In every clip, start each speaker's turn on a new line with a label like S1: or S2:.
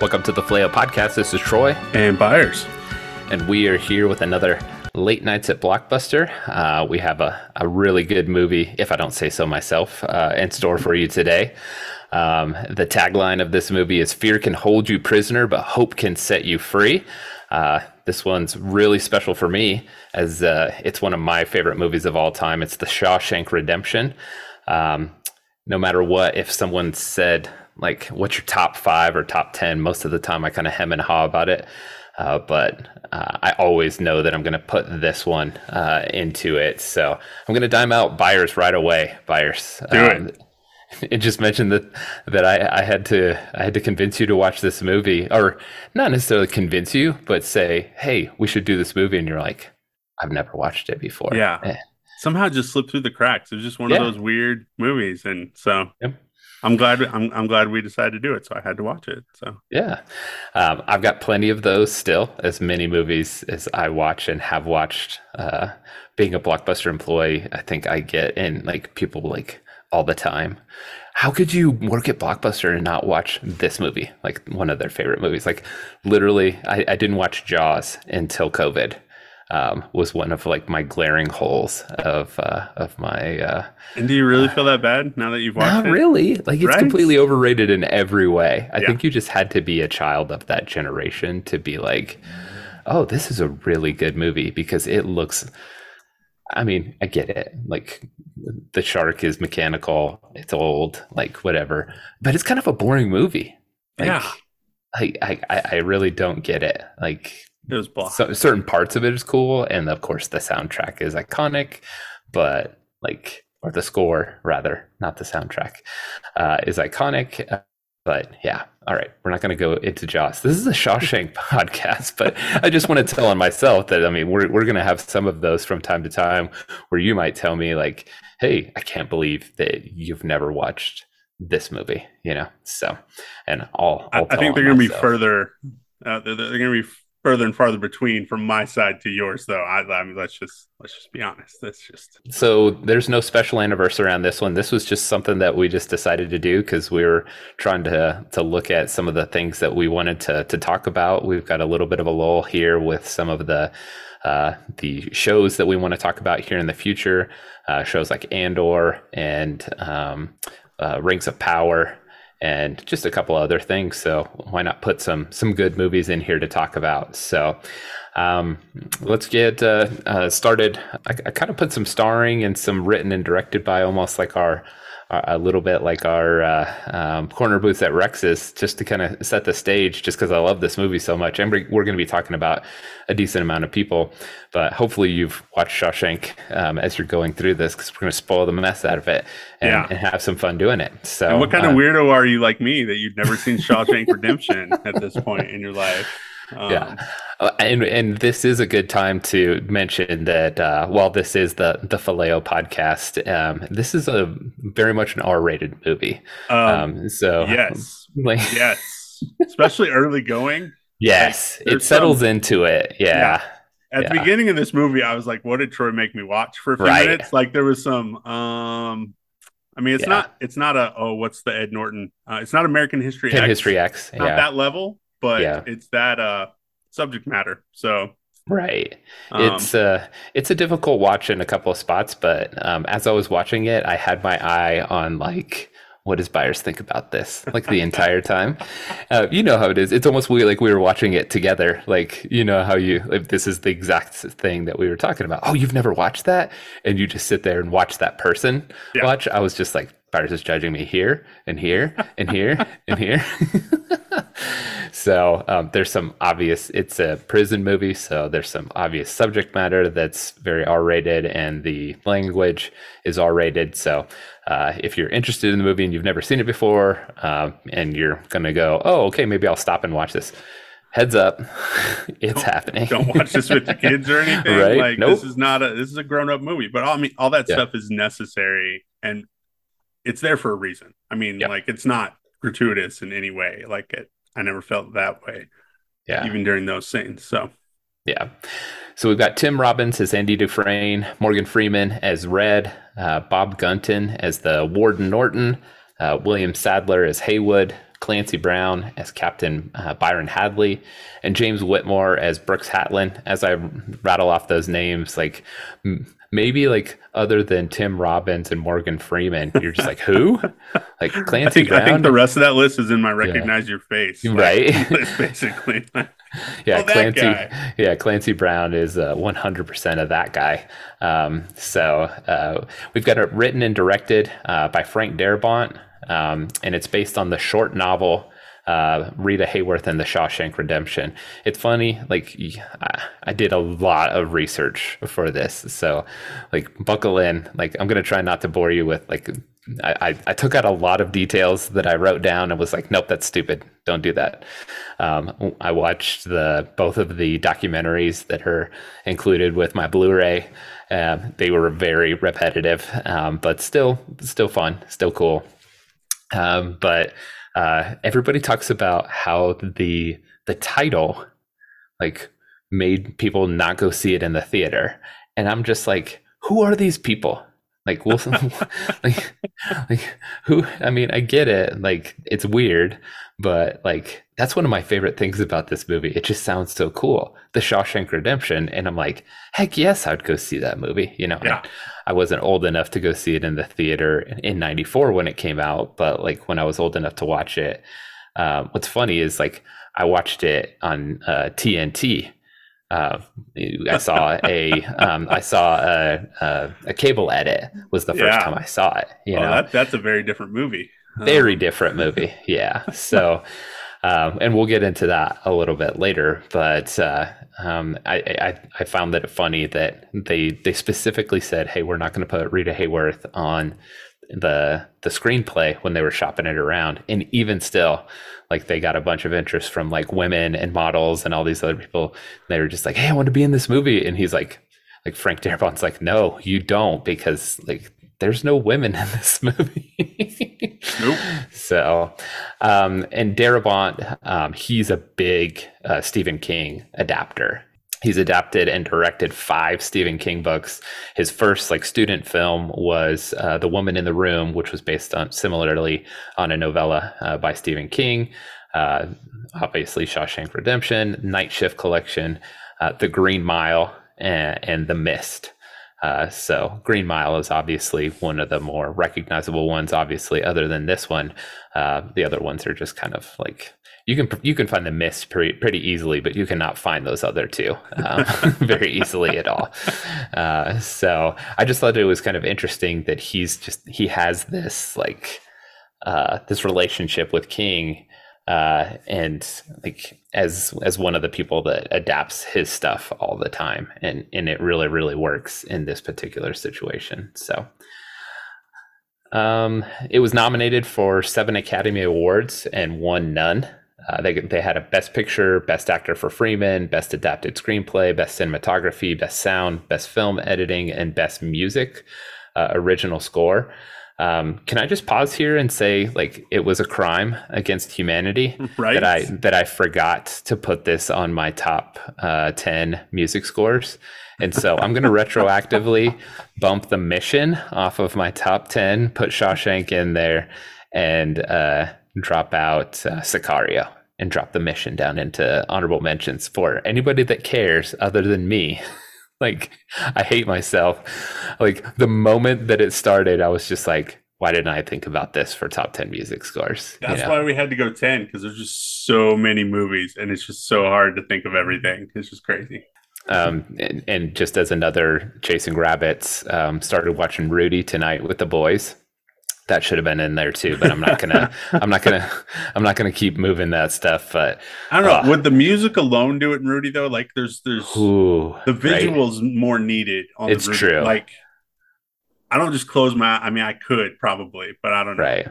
S1: Welcome to the Faleo Podcast. This is Troy.
S2: And Byers.
S1: And we are here with another Late Nights at Blockbuster. Uh, we have a, a really good movie, if I don't say so myself, uh, in store for you today. Um, the tagline of this movie is Fear can hold you prisoner, but hope can set you free. Uh, this one's really special for me as uh, it's one of my favorite movies of all time. It's The Shawshank Redemption. Um, no matter what, if someone said, like, what's your top five or top 10, most of the time I kind of hem and haw about it. Uh, but uh, I always know that I'm going to put this one uh, into it. So I'm going to dime out Byers right away. Byers
S2: Do um, it.
S1: It just mentioned that that I, I had to I had to convince you to watch this movie, or not necessarily convince you, but say, "Hey, we should do this movie," and you're like, "I've never watched it before."
S2: Yeah, eh. somehow just slipped through the cracks. It was just one yeah. of those weird movies, and so yep. I'm glad I'm, I'm glad we decided to do it. So I had to watch it. So
S1: yeah, um, I've got plenty of those still. As many movies as I watch and have watched. Uh, being a blockbuster employee, I think I get in like people like all the time. How could you work at Blockbuster and not watch this movie? Like one of their favorite movies. Like literally, I, I didn't watch Jaws until COVID um, was one of like my glaring holes of uh, of my. Uh,
S2: and do you really uh, feel that bad now that you've watched
S1: not
S2: it?
S1: really. Like it's right? completely overrated in every way. I yeah. think you just had to be a child of that generation to be like, oh, this is a really good movie because it looks. I mean, I get it. Like the shark is mechanical. It's old. Like whatever. But it's kind of a boring movie. Like,
S2: yeah.
S1: I, I I really don't get it. Like
S2: it was blah.
S1: So, certain parts of it is cool, and of course the soundtrack is iconic, but like or the score rather, not the soundtrack, uh, is iconic. Uh, but yeah, all right, we're not going to go into Jaws. This is a Shawshank podcast, but I just want to tell on myself that I mean we're we're going to have some of those from time to time where you might tell me like, "Hey, I can't believe that you've never watched this movie," you know. So, and all
S2: I, I think they're going to be further. Uh, they're, they're going to be further and farther between from my side to yours though. I, I, mean let's just let's just be honest. That's just
S1: so there's no special anniversary on this one. This was just something that we just decided to do because we were trying to to look at some of the things that we wanted to to talk about. We've got a little bit of a lull here with some of the uh, the shows that we want to talk about here in the future uh, shows like andor and um, uh, rings of power and just a couple other things. So why not put some some good movies in here to talk about? So um, let's get uh, uh, started. I, I kind of put some starring and some written and directed by almost like our a little bit like our uh, um, corner booths at Rex's, just to kind of set the stage, just because I love this movie so much. And we're going to be talking about a decent amount of people, but hopefully you've watched Shawshank um, as you're going through this, because we're going to spoil the mess out of it and, yeah. and have some fun doing it. So,
S2: and what kind of uh, weirdo are you like me that you've never seen Shawshank Redemption at this point in your life?
S1: Um, yeah, uh, and and this is a good time to mention that uh, while this is the the Faleo podcast, um, this is a very much an R rated movie. Um, um, so
S2: yes, like, yes, especially early going.
S1: Yes, like, it settles some, into it. Yeah. yeah.
S2: At yeah. the beginning of this movie, I was like, "What did Troy make me watch for a few right. minutes?" Like there was some. um I mean, it's yeah. not. It's not a. Oh, what's the Ed Norton? Uh, it's not American History
S1: X. History X.
S2: Not that level, but yeah. it's that uh subject matter. So
S1: right, um, it's uh it's a difficult watch in a couple of spots, but um, as I was watching it, I had my eye on like what does Byers think about this? Like the entire time, uh, you know how it is. It's almost weird, like we were watching it together. Like you know how you like, this is the exact thing that we were talking about. Oh, you've never watched that, and you just sit there and watch that person yeah. watch. I was just like, Byers is judging me here and here and here and here. so um, there's some obvious. It's a prison movie, so there's some obvious subject matter that's very R-rated, and the language is R-rated. So uh, if you're interested in the movie and you've never seen it before, uh, and you're gonna go, oh, okay, maybe I'll stop and watch this. Heads up, it's
S2: don't,
S1: happening.
S2: don't watch this with the kids or anything. right? Like nope. this is not a this is a grown up movie, but I mean all that yeah. stuff is necessary and it's there for a reason. I mean, yep. like it's not gratuitous in any way. Like it, I never felt that way.
S1: Yeah.
S2: Even during those scenes. So
S1: yeah. So we've got Tim Robbins as Andy Dufresne, Morgan Freeman as Red, uh, Bob Gunton as the Warden Norton, uh, William Sadler as Haywood, Clancy Brown as Captain uh, Byron Hadley, and James Whitmore as Brooks Hatlen. As I rattle off those names, like maybe like other than Tim Robbins and Morgan Freeman, you're just like who? Like Clancy
S2: I think,
S1: Brown. I
S2: think the rest of that list is in my recognize yeah. your face,
S1: right?
S2: Like, basically.
S1: yeah, oh, Clancy. Yeah, Clancy Brown is uh, 100% of that guy. Um, so uh, we've got it written and directed uh, by Frank Darabont, um, and it's based on the short novel uh, Rita Hayworth and the Shawshank Redemption. It's funny, like I did a lot of research for this, so like buckle in. Like I'm gonna try not to bore you with like I, I, took out a lot of details that I wrote down and was like, nope, that's stupid. Don't do that. Um, I watched the both of the documentaries that are included with my Blu-ray. Uh, they were very repetitive, um, but still, still fun, still cool. Um, but uh, everybody talks about how the the title like made people not go see it in the theater, and I'm just like, who are these people? Like Wilson, like, like who? I mean, I get it. Like it's weird, but like that's one of my favorite things about this movie. It just sounds so cool. The Shawshank Redemption, and I'm like, heck yes, I'd go see that movie. You know,
S2: yeah.
S1: I wasn't old enough to go see it in the theater in '94 when it came out, but like when I was old enough to watch it, um, what's funny is like I watched it on uh, TNT uh, I saw a um, I saw a, a, a, cable edit was the first yeah. time I saw it. You oh, know,
S2: that, that's a very different movie.
S1: Very um. different movie. Yeah. So, um, and we'll get into that a little bit later. But uh, um, I, I, I found that funny that they they specifically said, "Hey, we're not going to put Rita Hayworth on the the screenplay when they were shopping it around," and even still like they got a bunch of interest from like women and models and all these other people. They were just like, "Hey, I want to be in this movie," and he's like, like Frank Darabont's like, "No, you don't," because like there's no women in this movie. nope. So, um, and Darabont, um, he's a big uh, Stephen King adapter. He's adapted and directed five Stephen King books. His first like student film was uh, The Woman in the Room, which was based on similarly on a novella uh, by Stephen King. Uh, obviously, Shawshank Redemption, Night Shift Collection, uh, The Green Mile, and, and The Mist. Uh, so Green Mile is obviously one of the more recognizable ones. Obviously, other than this one, uh, the other ones are just kind of like you can you can find the mist pretty, pretty easily, but you cannot find those other two um, very easily at all. Uh, so I just thought it was kind of interesting that he's just he has this like uh, this relationship with King, uh, and like as as one of the people that adapts his stuff all the time, and and it really really works in this particular situation. So. Um, it was nominated for seven Academy Awards and won none. Uh, they they had a Best Picture, Best Actor for Freeman, Best Adapted Screenplay, Best Cinematography, Best Sound, Best Film Editing, and Best Music uh, Original Score. Um, can I just pause here and say, like, it was a crime against humanity
S2: right.
S1: that I that I forgot to put this on my top uh, ten music scores, and so I'm going to retroactively bump the Mission off of my top ten, put Shawshank in there, and uh, drop out uh, Sicario and drop the mission down into honorable mentions for anybody that cares other than me. like, I hate myself. Like, the moment that it started, I was just like, why didn't I think about this for top 10 music scores?
S2: That's you know? why we had to go 10 because there's just so many movies and it's just so hard to think of everything. It's just crazy.
S1: Um, and, and, just as another chasing rabbits, um, started watching Rudy tonight with the boys that should have been in there too but i'm not gonna i'm not gonna i'm not gonna keep moving that stuff but
S2: i don't know uh, would the music alone do it rudy though like there's there's ooh, the visuals right? more needed on
S1: it's
S2: the
S1: true
S2: like i don't just close my i mean i could probably but i don't know
S1: right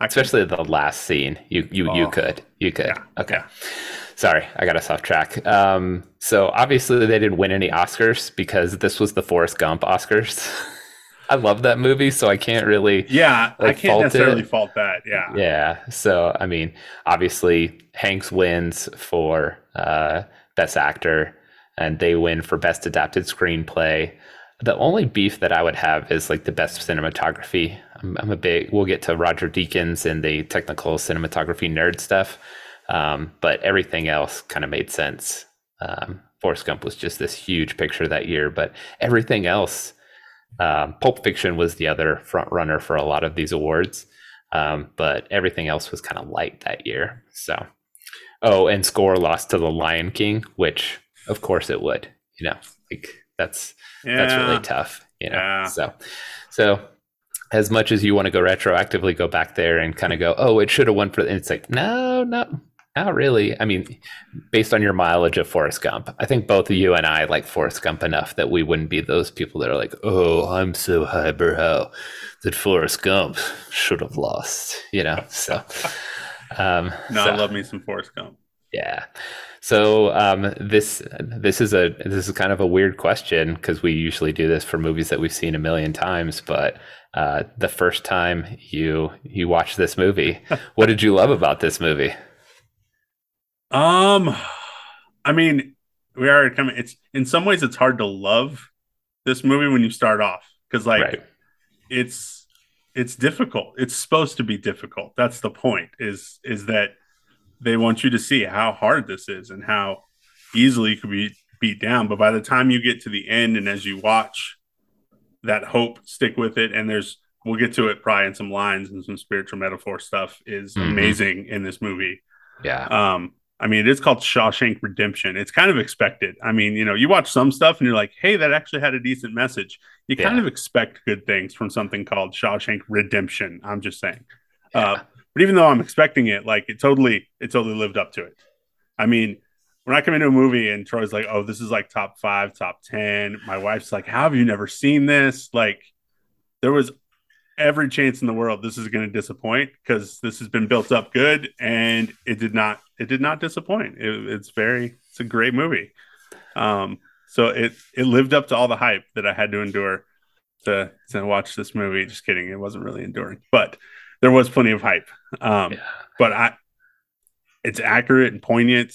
S1: I especially could. the last scene you you oh, you could you could yeah, okay yeah. Sorry, I got us off track. Um, so obviously they didn't win any Oscars because this was the Forrest Gump Oscars. I love that movie, so I can't really.
S2: Yeah, like, I can't necessarily it. fault that. Yeah.
S1: Yeah. So I mean, obviously Hanks wins for uh, best actor, and they win for best adapted screenplay. The only beef that I would have is like the best cinematography. I'm, I'm, a big. We'll get to Roger Deakins and the technical cinematography nerd stuff, um, but everything else kind of made sense. Um, Forrest Gump was just this huge picture that year, but everything else, um, Pulp Fiction was the other front runner for a lot of these awards, um, but everything else was kind of light that year. So, oh, and score lost to The Lion King, which of course it would. You know, like that's yeah. that's really tough. You know, yeah. so so as much as you want to go retroactively go back there and kind of go, oh, it should have won for. It's like, no, no, not really. I mean, based on your mileage of Forrest Gump, I think both you and I like Forrest Gump enough that we wouldn't be those people that are like, oh, I'm so hyper," highbrow that Forrest Gump should have lost. You know, so.
S2: Um, no, so, I love me some Forrest Gump.
S1: Yeah. So um, this this is a this is kind of a weird question because we usually do this for movies that we've seen a million times, but uh, the first time you you watched this movie, what did you love about this movie?
S2: Um, I mean, we are coming. It's in some ways it's hard to love this movie when you start off because like right. it's it's difficult. It's supposed to be difficult. That's the point. Is is that they want you to see how hard this is and how easily you could be beat down. But by the time you get to the end and as you watch that hope stick with it, and there's we'll get to it probably in some lines and some spiritual metaphor stuff is mm-hmm. amazing in this movie.
S1: Yeah.
S2: Um, I mean, it is called Shawshank Redemption. It's kind of expected. I mean, you know, you watch some stuff and you're like, hey, that actually had a decent message. You yeah. kind of expect good things from something called Shawshank Redemption. I'm just saying. Yeah. Uh, but even though I'm expecting it, like it totally, it totally lived up to it. I mean, when I come into a movie and Troy's like, "Oh, this is like top five, top ten, my wife's like, "How have you never seen this?" Like, there was every chance in the world this is going to disappoint because this has been built up good, and it did not. It did not disappoint. It, it's very, it's a great movie. Um, so it it lived up to all the hype that I had to endure to to watch this movie. Just kidding, it wasn't really enduring, but there was plenty of hype. Um, yeah. But I, it's accurate and poignant,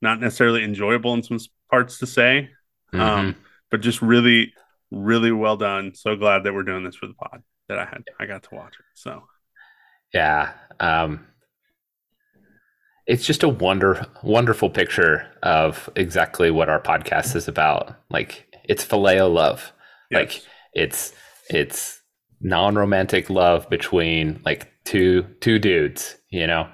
S2: not necessarily enjoyable in some parts to say, um, mm-hmm. um, but just really, really well done. So glad that we're doing this for the pod that I had. I got to watch it. So,
S1: yeah, um, it's just a wonder, wonderful picture of exactly what our podcast is about. Like it's phileo love. Yes. Like it's it's non-romantic love between like two two dudes you know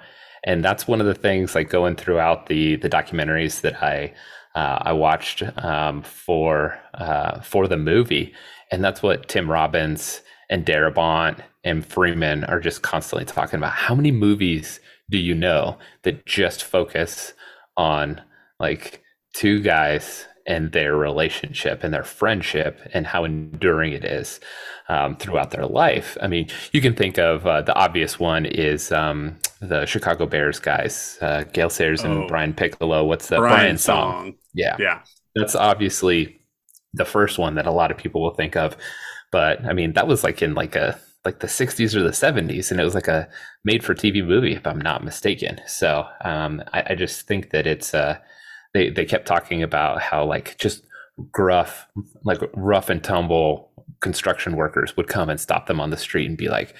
S1: and that's one of the things like going throughout the the documentaries that i uh, i watched um, for uh, for the movie and that's what tim robbins and darabont and freeman are just constantly talking about how many movies do you know that just focus on like two guys and their relationship and their friendship and how enduring it is um, throughout their life. I mean, you can think of uh, the obvious one is um, the Chicago Bears guys, uh, Gale Sayers and oh, Brian Piccolo. What's the Brian, Brian song? song? Yeah,
S2: yeah,
S1: that's obviously the first one that a lot of people will think of. But I mean, that was like in like a like the 60s or the 70s and it was like a made for tv movie if i'm not mistaken. So um, I, I, just think that it's uh, they they kept talking about how like just gruff, like rough and tumble construction workers would come and stop them on the street and be like,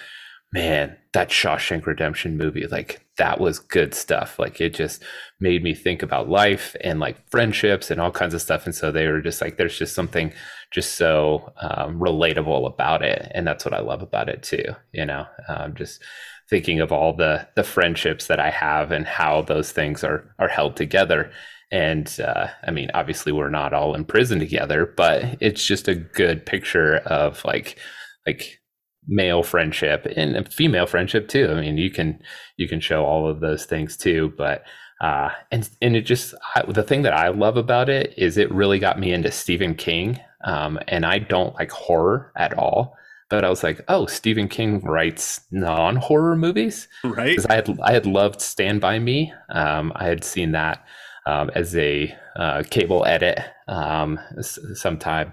S1: "Man, that Shawshank Redemption movie, like that was good stuff. Like it just made me think about life and like friendships and all kinds of stuff." And so they were just like, "There's just something just so um, relatable about it," and that's what I love about it too. You know, um, just thinking of all the the friendships that I have and how those things are are held together and uh, I mean, obviously, we're not all in prison together, but it's just a good picture of like like male friendship and female friendship too. I mean, you can you can show all of those things too, but uh, and and it just I, the thing that I love about it is it really got me into Stephen King, um, and I don't like horror at all. But I was like, oh, Stephen King writes non-horror movies,
S2: right?
S1: Because I had I had loved Stand by Me. Um, I had seen that um, as a uh, cable edit um, sometime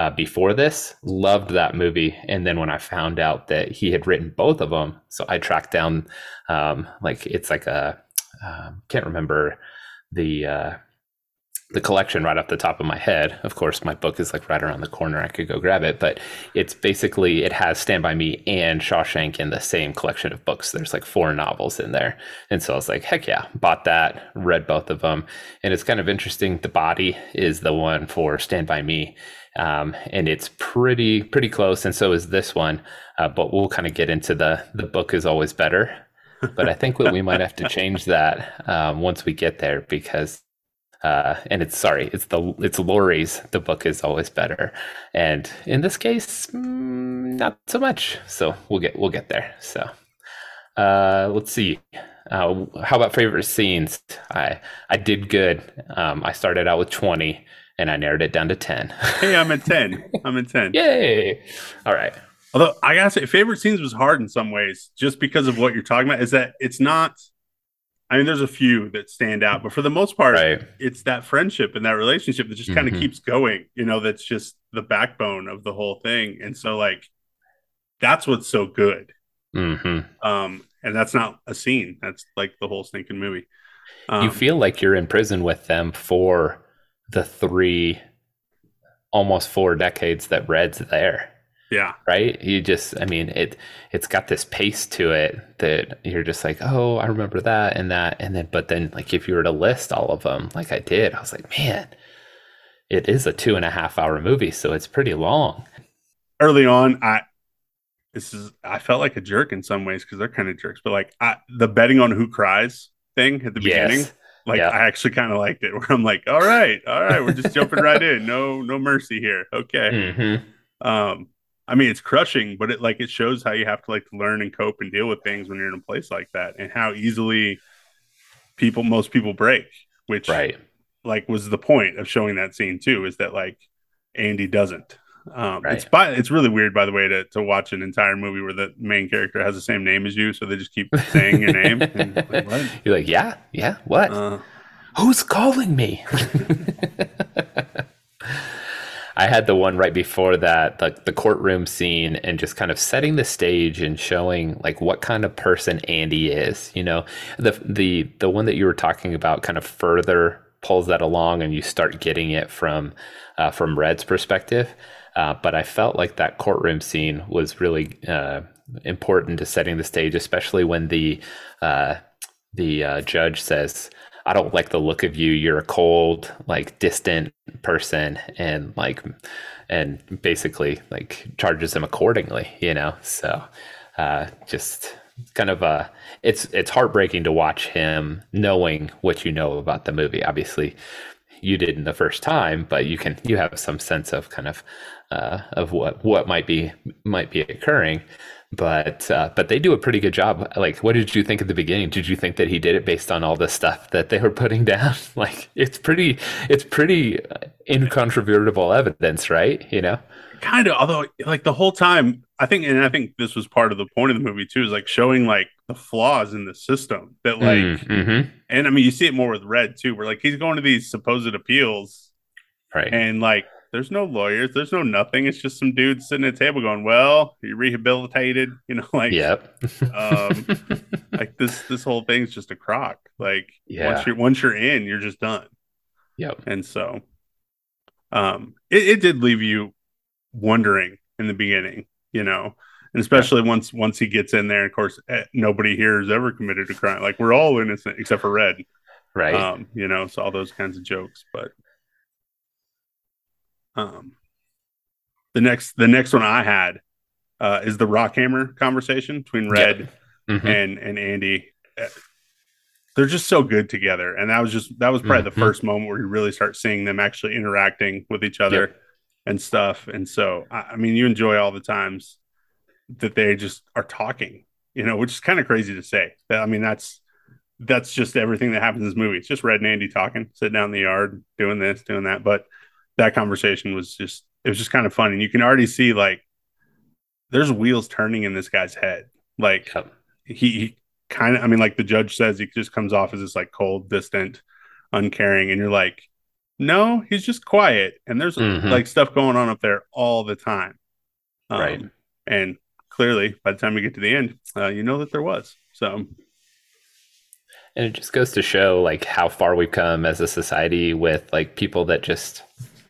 S1: uh, before this. Loved that movie, and then when I found out that he had written both of them, so I tracked down um, like it's like a um, can't remember the uh, the collection right off the top of my head. Of course, my book is like right around the corner. I could go grab it, but it's basically it has Stand by Me and Shawshank in the same collection of books. There's like four novels in there, and so I was like, heck yeah, bought that, read both of them, and it's kind of interesting. The body is the one for Stand by Me, um, and it's pretty pretty close, and so is this one. Uh, but we'll kind of get into the the book is always better. but I think we might have to change that um, once we get there because uh, and it's sorry, it's the it's Laurie's. The book is always better, and in this case, mm, not so much. So we'll get we'll get there. So uh, let's see. Uh, how about favorite scenes? I I did good. Um, I started out with twenty, and I narrowed it down to ten.
S2: hey, I'm at ten. I'm at ten.
S1: Yay! All right.
S2: Although I gotta say, favorite scenes was hard in some ways, just because of what you're talking about. Is that it's not I mean, there's a few that stand out, but for the most part, right. it's that friendship and that relationship that just kind of mm-hmm. keeps going. You know, that's just the backbone of the whole thing. And so, like, that's what's so good.
S1: Mm-hmm.
S2: Um, and that's not a scene. That's like the whole stinking movie.
S1: Um, you feel like you're in prison with them for the three, almost four decades that Red's there.
S2: Yeah.
S1: Right. You just, I mean, it, it's got this pace to it that you're just like, oh, I remember that and that. And then, but then, like, if you were to list all of them, like I did, I was like, man, it is a two and a half hour movie. So it's pretty long.
S2: Early on, I, this is, I felt like a jerk in some ways because they're kind of jerks, but like I, the betting on who cries thing at the beginning. Like yep. I actually kind of liked it where I'm like, all right, all right, we're just jumping right in. No, no mercy here. Okay.
S1: Mm-hmm.
S2: Um, I mean, it's crushing, but it like it shows how you have to like learn and cope and deal with things when you're in a place like that, and how easily people, most people break. Which,
S1: right,
S2: like, was the point of showing that scene too? Is that like Andy doesn't. Um, right. It's by, it's really weird, by the way, to to watch an entire movie where the main character has the same name as you, so they just keep saying your name. And,
S1: like, you're like, yeah, yeah, what? Uh, Who's calling me? I had the one right before that, like the courtroom scene, and just kind of setting the stage and showing like what kind of person Andy is. You know, the the the one that you were talking about kind of further pulls that along, and you start getting it from uh, from Red's perspective. Uh, but I felt like that courtroom scene was really uh, important to setting the stage, especially when the uh, the uh, judge says, I don't like the look of you. You're a cold, like distant person, and like, and basically like charges him accordingly. You know, so uh, just kind of uh it's it's heartbreaking to watch him knowing what you know about the movie. Obviously, you didn't the first time, but you can you have some sense of kind of uh, of what what might be might be occurring but uh, but they do a pretty good job. Like, what did you think at the beginning? Did you think that he did it based on all the stuff that they were putting down? like, it's pretty it's pretty incontrovertible evidence, right? You know,
S2: kind of. Although, like the whole time, I think, and I think this was part of the point of the movie too, is like showing like the flaws in the system that like,
S1: mm, mm-hmm.
S2: and I mean, you see it more with Red too, where like he's going to these supposed appeals,
S1: right,
S2: and like there's no lawyers. There's no nothing. It's just some dudes sitting at a table going, "Well, you rehabilitated." You know, like
S1: yep.
S2: um, like this this whole thing's just a crock. Like yeah. once you're once you're in, you're just done.
S1: Yep.
S2: And so, um, it, it did leave you wondering in the beginning, you know, and especially once once he gets in there. Of course, eh, nobody here has ever committed a crime. Like we're all innocent except for Red,
S1: right?
S2: Um, you know, so all those kinds of jokes, but um, the next the next one I had uh, is the Rockhammer conversation between Red mm-hmm. and and Andy. Uh, they're just so good together, and that was just that was probably mm-hmm. the first moment where you really start seeing them actually interacting with each other yep. and stuff. And so, I, I mean, you enjoy all the times that they just are talking, you know, which is kind of crazy to say. I mean, that's that's just everything that happens in this movie. It's just Red and Andy talking, sitting down in the yard, doing this, doing that. But that conversation was just it was just kind of fun and you can already see like there's wheels turning in this guy's head. Like yep. he, he kind of i mean like the judge says he just comes off as this like cold distant uncaring. And you're like no he's just quiet. And there's mm-hmm. like stuff going on up there all the time.
S1: Um, right.
S2: and clearly by the time we get to the end uh, you know that there was. So
S1: and it just goes to show like how far we've come as a society with like people that just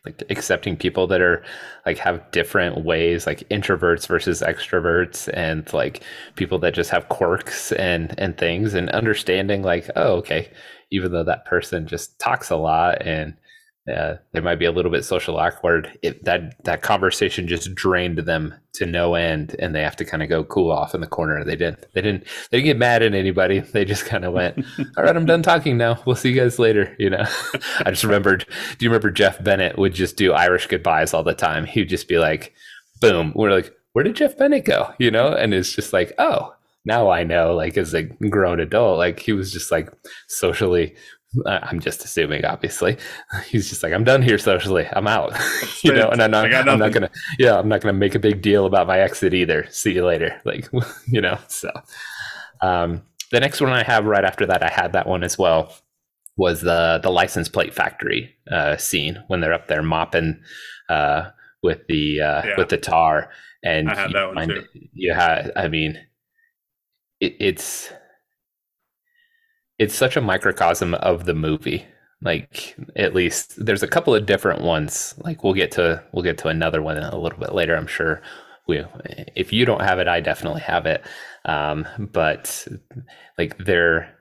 S1: like accepting people that are like have different ways like introverts versus extroverts and like people that just have quirks and and things and understanding like oh okay even though that person just talks a lot and uh, they might be a little bit social awkward. It, that that conversation just drained them to no end, and they have to kind of go cool off in the corner. They didn't. They didn't. They didn't get mad at anybody. They just kind of went, "All right, I'm done talking now. We'll see you guys later." You know. I just remembered. Do you remember Jeff Bennett would just do Irish goodbyes all the time? He'd just be like, "Boom." We're like, "Where did Jeff Bennett go?" You know, and it's just like, "Oh." Now I know, like as a grown adult, like he was just like socially I'm just assuming, obviously. He's just like, I'm done here socially. I'm out. you know, and I'm not, I'm not gonna, yeah, I'm not gonna make a big deal about my exit either. See you later. Like, you know, so um, the next one I have right after that, I had that one as well, was the the license plate factory uh, scene when they're up there mopping uh, with the uh, yeah. with the tar. And
S2: I had that one too.
S1: You had, I mean, it, it's it's such a microcosm of the movie. Like at least there's a couple of different ones. Like we'll get to we'll get to another one a little bit later i'm sure. We if you don't have it i definitely have it. Um, but like they're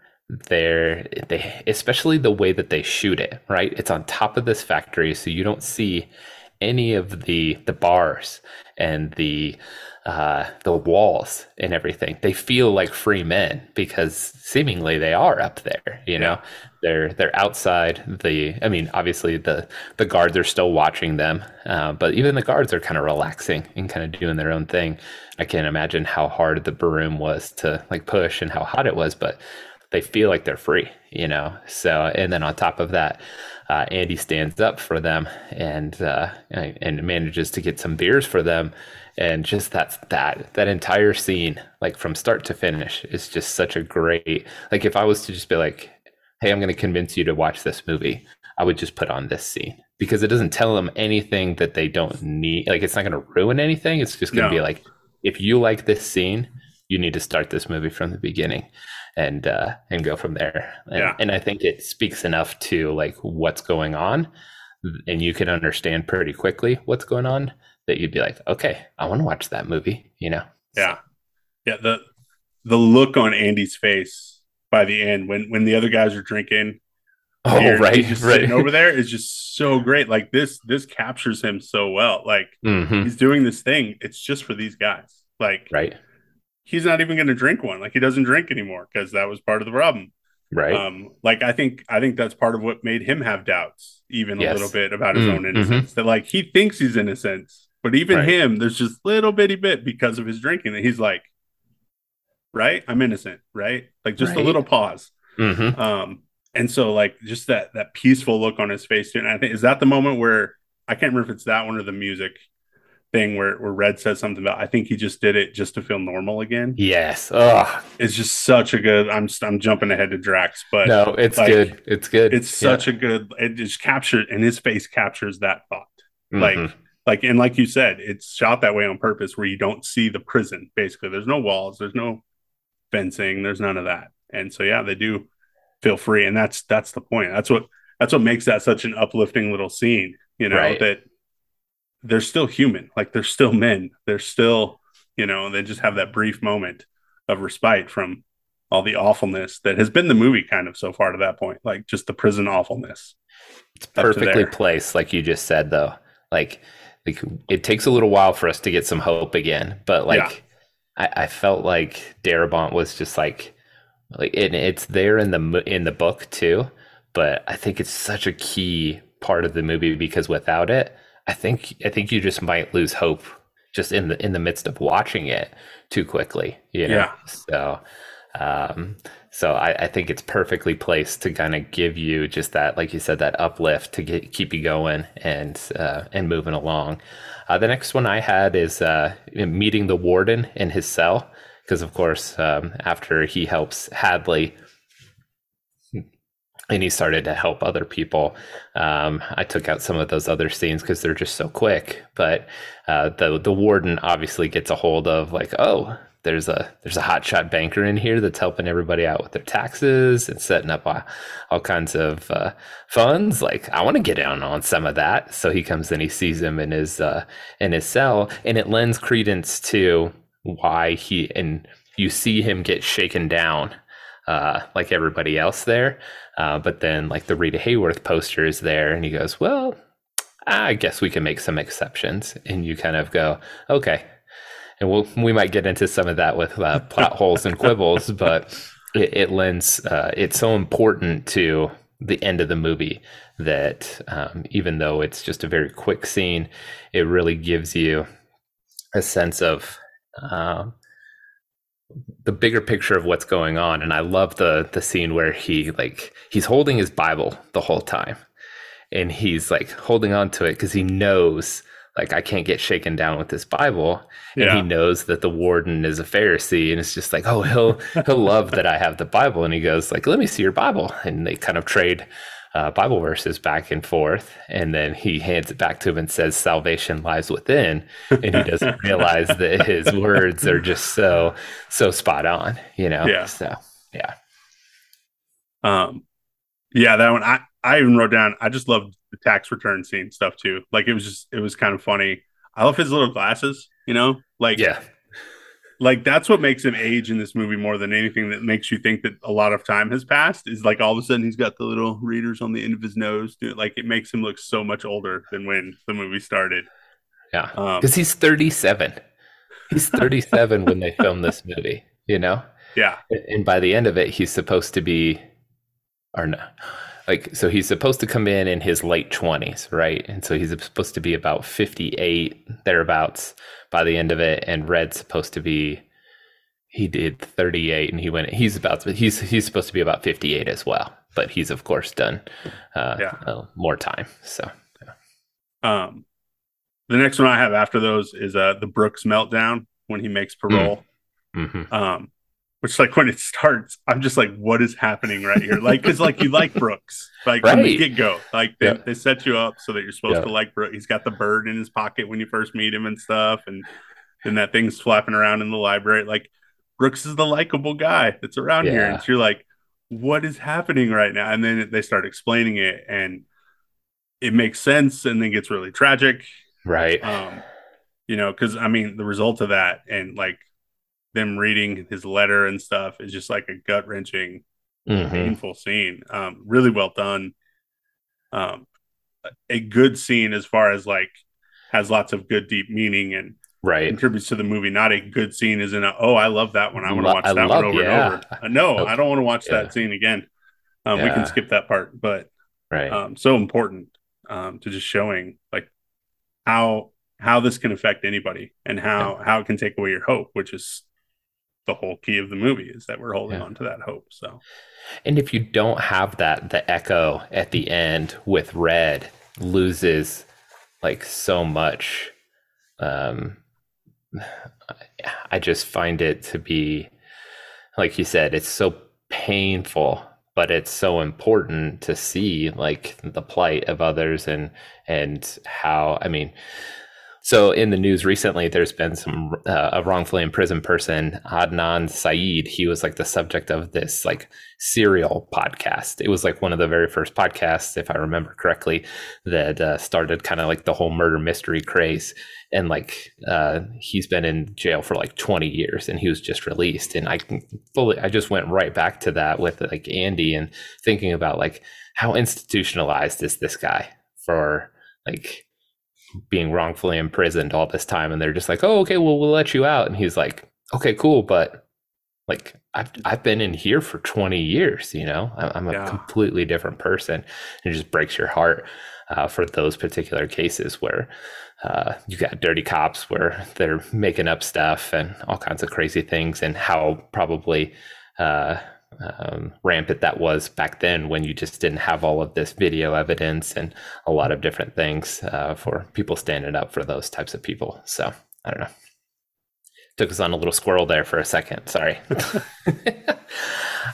S1: they're they especially the way that they shoot it right? It's on top of this factory so you don't see any of the the bars and the uh, the walls and everything. They feel like free men because seemingly they are up there. You know, they're they're outside. The I mean, obviously the the guards are still watching them, uh, but even the guards are kind of relaxing and kind of doing their own thing. I can't imagine how hard the broom was to like push and how hot it was, but they feel like they're free. You know, so and then on top of that. Uh, Andy stands up for them and uh, and manages to get some beers for them, and just that that that entire scene like from start to finish is just such a great like if i was to just be like hey i'm going to convince you to watch this movie i would just put on this scene because it doesn't tell them anything that they don't need like it's not going to ruin anything it's just going to no. be like if you like this scene you need to start this movie from the beginning and uh and go from there and, yeah. and i think it speaks enough to like what's going on and you can understand pretty quickly what's going on that you'd be like, okay, I want to watch that movie, you know?
S2: Yeah. Yeah. The, the look on Andy's face by the end when, when the other guys are drinking.
S1: Oh, here, right.
S2: Just
S1: right.
S2: sitting over there is just so great. Like this, this captures him so well. Like mm-hmm. he's doing this thing. It's just for these guys. Like,
S1: right.
S2: He's not even going to drink one. Like he doesn't drink anymore because that was part of the problem
S1: right
S2: um like i think i think that's part of what made him have doubts even yes. a little bit about his mm, own innocence mm-hmm. that like he thinks he's innocent but even right. him, there's just little bitty bit because of his drinking that he's like, right, I'm innocent, right? Like just right. a little pause. Mm-hmm. Um, and so like just that that peaceful look on his face too. And I think is that the moment where I can't remember if it's that one or the music thing where where Red says something about I think he just did it just to feel normal again.
S1: Yes. Oh,
S2: it's just such a good. I'm just, I'm jumping ahead to Drax, but
S1: no, it's like, good. It's good.
S2: It's such yeah. a good. It just captured, and his face captures that thought. Mm-hmm. Like like and like you said it's shot that way on purpose where you don't see the prison basically. There's no walls there's no fencing there's none of that. And so yeah they do feel free and that's that's the point. That's what that's what makes that such an uplifting little scene you know right. that they're still human. Like they're still men. They're still you know they just have that brief moment of respite from all the awfulness that has been the movie kind of so far to that point like just the prison awfulness
S1: it's perfectly placed like you just said though. Like like it takes a little while for us to get some hope again. But like yeah. I, I, felt like Darabont was just like like and it's there in the in the book too. But I think it's such a key part of the movie because without it, I think I think you just might lose hope just in the in the midst of watching it too quickly. You know? Yeah. So um so I, I, think it's perfectly placed to kind of give you just that, like you said, that uplift to get, keep you going and uh, and moving along. Uh, the next one I had is uh, meeting the warden in his cell, because of course, um, after he helps Hadley and he started to help other people. Um, I took out some of those other scenes because they're just so quick. But uh, the the warden obviously gets a hold of like, oh, there's a there's a hotshot banker in here that's helping everybody out with their taxes and setting up all, all kinds of uh, funds. Like I want to get in on some of that. So he comes in, he sees him in his uh, in his cell, and it lends credence to why he and you see him get shaken down uh, like everybody else there. Uh, but then like the Rita Hayworth poster is there, and he goes, "Well, I guess we can make some exceptions." And you kind of go, "Okay." And we'll, we might get into some of that with uh, plot holes and quibbles, but it, it lends. Uh, it's so important to the end of the movie that um, even though it's just a very quick scene, it really gives you a sense of um, the bigger picture of what's going on and i love the the scene where he like he's holding his bible the whole time and he's like holding on to it because he knows like i can't get shaken down with this bible and yeah. he knows that the warden is a pharisee and it's just like oh he'll he'll love that i have the bible and he goes like let me see your bible and they kind of trade uh, Bible verses back and forth, and then he hands it back to him and says, "Salvation lies within," and he doesn't realize that his words are just so so spot on, you know.
S2: Yeah.
S1: So yeah.
S2: Um, yeah, that one I I even wrote down. I just loved the tax return scene stuff too. Like it was just it was kind of funny. I love his little glasses. You know, like
S1: yeah
S2: like that's what makes him age in this movie more than anything that makes you think that a lot of time has passed is like all of a sudden he's got the little readers on the end of his nose dude. like it makes him look so much older than when the movie started
S1: yeah because um, he's 37 he's 37 when they filmed this movie you know
S2: yeah
S1: and by the end of it he's supposed to be or no like so he's supposed to come in in his late 20s right and so he's supposed to be about 58 thereabouts by the end of it and red's supposed to be he did 38 and he went he's about he's he's supposed to be about 58 as well but he's of course done uh, yeah. Uh, more time so
S2: yeah. um the next one i have after those is uh the brooks meltdown when he makes parole mm. mm-hmm. um which like when it starts, I'm just like, what is happening right here? Like, it's like you like Brooks, like right. from the get go. Like they, they set you up so that you're supposed to like Brooks. He's got the bird in his pocket when you first meet him and stuff, and then that thing's flapping around in the library. Like Brooks is the likable guy that's around yeah. here, and so you're like, what is happening right now? And then they start explaining it, and it makes sense, and then gets really tragic,
S1: right?
S2: Um, you know, because I mean, the result of that, and like them reading his letter and stuff is just like a gut wrenching, mm-hmm. painful scene. Um, really well done. Um, a good scene as far as like has lots of good deep meaning and
S1: right
S2: contributes to the movie. Not a good scene is in a oh I love that one. I want to watch I that love, one over yeah. and over. Uh, no, I don't want to watch yeah. that scene again. Um, yeah. We can skip that part, but
S1: right,
S2: um, so important um, to just showing like how how this can affect anybody and how how it can take away your hope, which is the whole key of the movie is that we're holding yeah. on to that hope. So,
S1: and if you don't have that, the echo at the end with Red loses like so much. Um, I just find it to be, like you said, it's so painful, but it's so important to see like the plight of others and and how I mean so in the news recently, there's been some uh, a wrongfully imprisoned person, Adnan Syed. He was like the subject of this like serial podcast. It was like one of the very first podcasts, if I remember correctly, that uh, started kind of like the whole murder mystery craze. And like uh, he's been in jail for like 20 years, and he was just released. And I fully, I just went right back to that with like Andy and thinking about like how institutionalized is this guy for like being wrongfully imprisoned all this time and they're just like oh okay well we'll let you out. And he's like okay cool but like I've, I've been in here for 20 years you know? I'm a yeah. completely different person. It just breaks your heart uh, for those particular cases where uh, you got dirty cops where they're making up stuff and all kinds of crazy things and how probably uh, um, rampant that was back then when you just didn't have all of this video evidence and a lot of different things uh, for people standing up for those types of people. So I don't know. Took us on a little squirrel there for a second. Sorry. uh,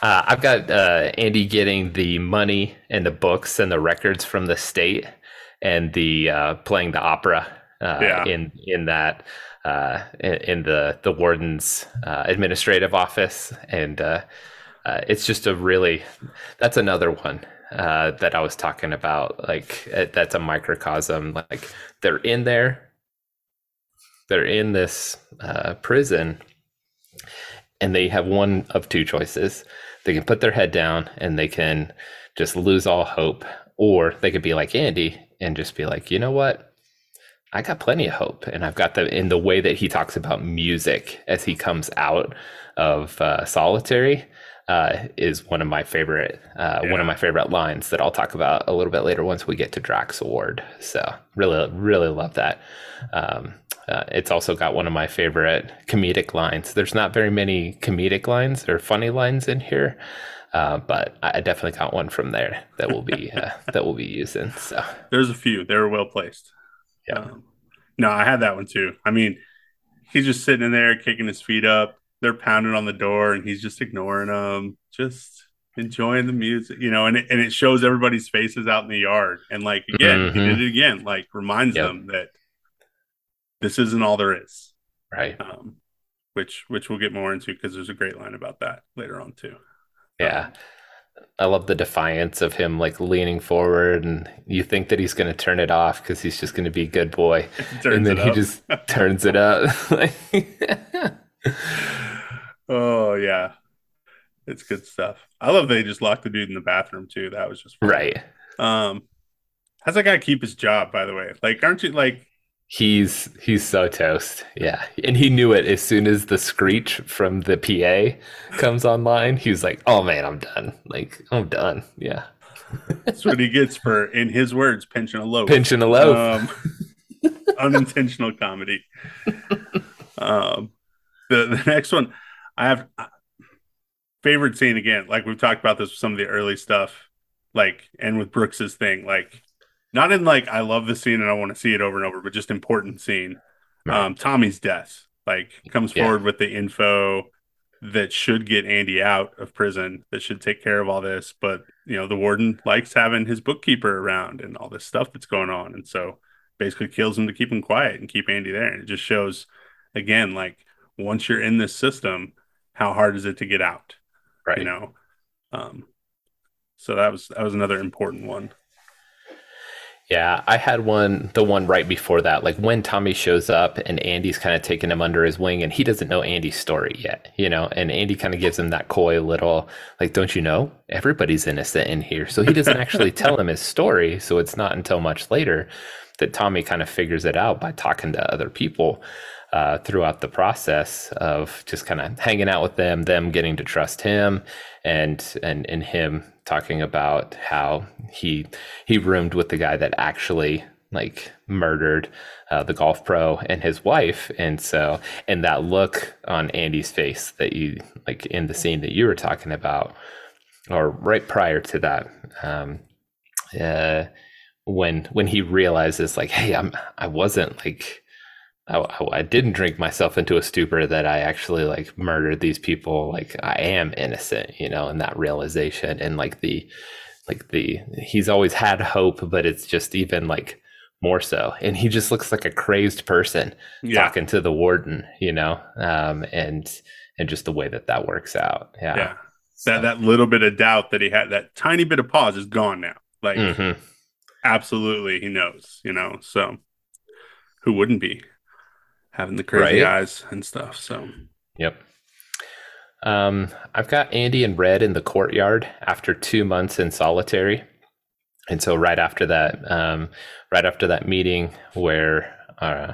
S1: I've got uh, Andy getting the money and the books and the records from the state and the uh, playing the opera uh, yeah. in in that uh, in, in, the the warden's uh, administrative office, and uh, uh, it's just a really that's another one uh, that I was talking about. Like that's a microcosm. Like they're in there, they're in this prison, and they have one of two choices. They can put their head down and they can just lose all hope, or they could be like Andy and just be like, you know what? I got plenty of hope, and I've got the in the way that he talks about music as he comes out of uh, solitary uh, is one of my favorite uh, yeah. one of my favorite lines that I'll talk about a little bit later once we get to Drax Award. So really, really love that. Um, uh, it's also got one of my favorite comedic lines. There's not very many comedic lines or funny lines in here, uh, but I definitely got one from there that will be uh, that will be using. So
S2: there's a few. They were well placed. Yeah. Um, no, I had that one too. I mean, he's just sitting in there kicking his feet up. They're pounding on the door, and he's just ignoring them, just enjoying the music, you know. And it, and it shows everybody's faces out in the yard. And like again, mm-hmm. he did it again. Like reminds yep. them that this isn't all there is,
S1: right?
S2: Um, which which we'll get more into because there's a great line about that later on too.
S1: Yeah. Um, I love the defiance of him like leaning forward and you think that he's going to turn it off because he's just going to be a good boy. and then he just turns it up.
S2: oh, yeah. It's good stuff. I love they just locked the dude in the bathroom too. That was just
S1: fun. right.
S2: Um, how's that guy keep his job? By the way, like, aren't you like
S1: He's he's so toast. Yeah. And he knew it as soon as the screech from the PA comes online. He was like, "Oh man, I'm done. Like, I'm done." Yeah.
S2: That's what he gets for in his words, pinching a loaf.
S1: Pinching a loaf.
S2: Um, unintentional comedy. Um the the next one I have uh, favorite scene again, like we've talked about this with some of the early stuff, like and with Brooks's thing, like not in like I love the scene and I want to see it over and over, but just important scene. Right. Um, Tommy's death, like comes yeah. forward with the info that should get Andy out of prison, that should take care of all this. But you know, the warden likes having his bookkeeper around and all this stuff that's going on, and so basically kills him to keep him quiet and keep Andy there. And it just shows again, like once you're in this system, how hard is it to get out?
S1: Right.
S2: You know. Um, so that was that was another important one.
S1: Yeah, I had one, the one right before that, like when Tommy shows up and Andy's kind of taking him under his wing and he doesn't know Andy's story yet, you know, and Andy kind of gives him that coy little, like, don't you know, everybody's innocent in here. So he doesn't actually tell him his story. So it's not until much later that Tommy kind of figures it out by talking to other people. Uh, throughout the process of just kind of hanging out with them, them getting to trust him, and and and him talking about how he he roomed with the guy that actually like murdered uh, the golf pro and his wife. And so and that look on andy's face that you like in the scene that you were talking about or right prior to that um uh when when he realizes like hey i'm i wasn't like I, I, didn't drink myself into a stupor that I actually like murdered these people. Like I am innocent, you know, and that realization and like the, like the, he's always had hope, but it's just even like more so. And he just looks like a crazed person yeah. talking to the warden, you know, um, and, and just the way that that works out. Yeah. Yeah.
S2: So. That, that little bit of doubt that he had, that tiny bit of pause is gone now. Like, mm-hmm. absolutely, he knows, you know, so who wouldn't be? Having the crazy right? eyes and stuff. So,
S1: yep. Um, I've got Andy and Red in the courtyard after two months in solitary, and so right after that, um, right after that meeting where uh,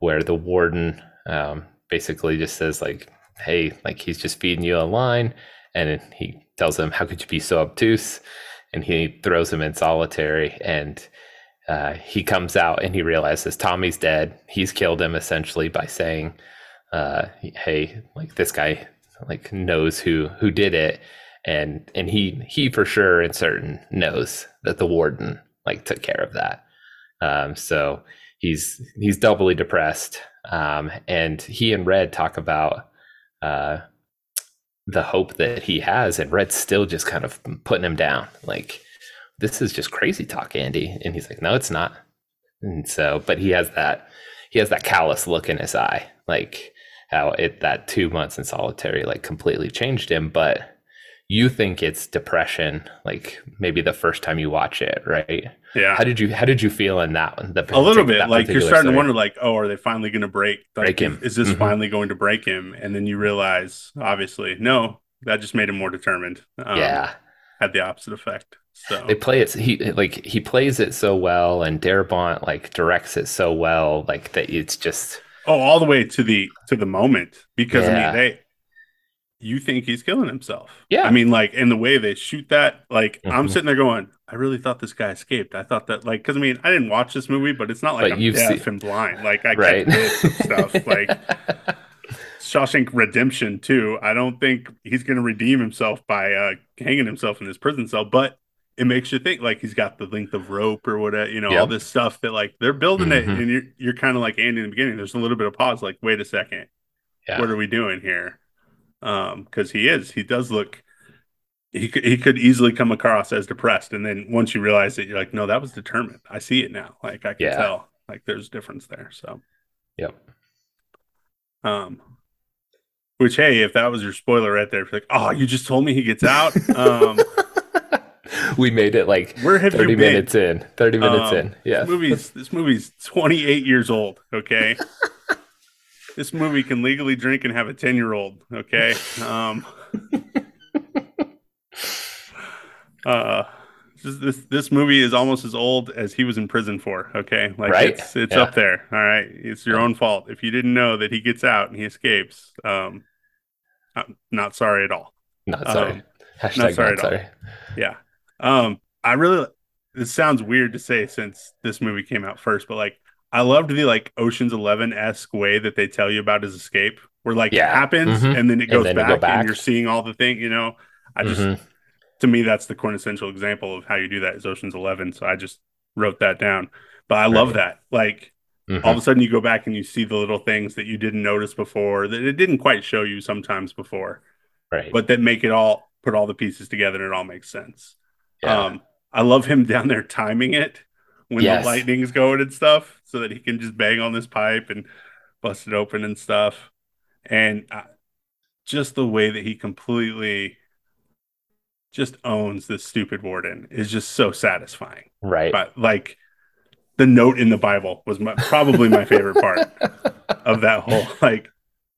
S1: where the warden um, basically just says like, "Hey, like he's just feeding you a line," and he tells him, "How could you be so obtuse?" And he throws him in solitary, and uh, he comes out and he realizes Tommy's dead. He's killed him essentially by saying, uh, "Hey, like this guy, like knows who who did it," and and he he for sure and certain knows that the warden like took care of that. Um, so he's he's doubly depressed, um, and he and Red talk about uh, the hope that he has, and Red's still just kind of putting him down, like this is just crazy talk, Andy. And he's like, no, it's not. And so, but he has that he has that callous look in his eye, like how it that two months in solitary like completely changed him. But you think it's depression, like maybe the first time you watch it, right?
S2: Yeah.
S1: How did you How did you feel in that one?
S2: A little bit, like you're starting story? to wonder, like, oh, are they finally going to break? Like,
S1: break him?
S2: Is this mm-hmm. finally going to break him? And then you realize, obviously, no, that just made him more determined.
S1: Um, yeah,
S2: had the opposite effect. So
S1: they play it. He like he plays it so well, and Darabont like directs it so well, like that it's just
S2: oh, all the way to the to the moment because yeah. I mean they you think he's killing himself.
S1: Yeah. I
S2: mean, like in the way they shoot that, like mm-hmm. I'm sitting there going, I really thought this guy escaped. I thought that, like, because I mean, I didn't watch this movie, but it's not like but I'm deaf and blind. Like I right. get stuff. Like Shawshank Redemption too. I don't think he's going to redeem himself by uh, hanging himself in his prison cell, but it makes you think like he's got the length of rope or whatever, you know, yep. all this stuff that like they're building mm-hmm. it, and you're you're kind of like Andy in the beginning. There's a little bit of pause, like, wait a second, yeah. what are we doing here? Um, because he is, he does look. He could, he could easily come across as depressed, and then once you realize it, you're like, no, that was determined. I see it now. Like I can yeah. tell. Like there's a difference there. So,
S1: yep.
S2: Um, which hey, if that was your spoiler right there, like, oh, you just told me he gets out. Um,
S1: we made it like Where have 30 minutes in. 30 minutes um, in. Yeah.
S2: This movie's this movie's 28 years old, okay? this movie can legally drink and have a 10 year old, okay? Um uh this this movie is almost as old as he was in prison for. Okay,
S1: like right?
S2: it's it's yeah. up there. All right, it's your own fault if you didn't know that he gets out and he escapes. Um, I'm not sorry at all.
S1: Not sorry. Um, not sorry not at sorry. all.
S2: Yeah. Um, I really. This sounds weird to say since this movie came out first, but like I loved the like Ocean's Eleven esque way that they tell you about his escape, where like yeah. it happens mm-hmm. and then it goes then back, go back, and you're seeing all the thing. You know, I just mm-hmm. to me that's the quintessential example of how you do that is Ocean's Eleven. So I just wrote that down. But I right. love that. Like mm-hmm. all of a sudden you go back and you see the little things that you didn't notice before that it didn't quite show you sometimes before,
S1: right?
S2: But that make it all put all the pieces together and it all makes sense. Yeah. Um, I love him down there timing it when yes. the lightning's going and stuff, so that he can just bang on this pipe and bust it open and stuff. And uh, just the way that he completely just owns this stupid warden is just so satisfying.
S1: Right.
S2: But like the note in the Bible was my, probably my favorite part of that whole like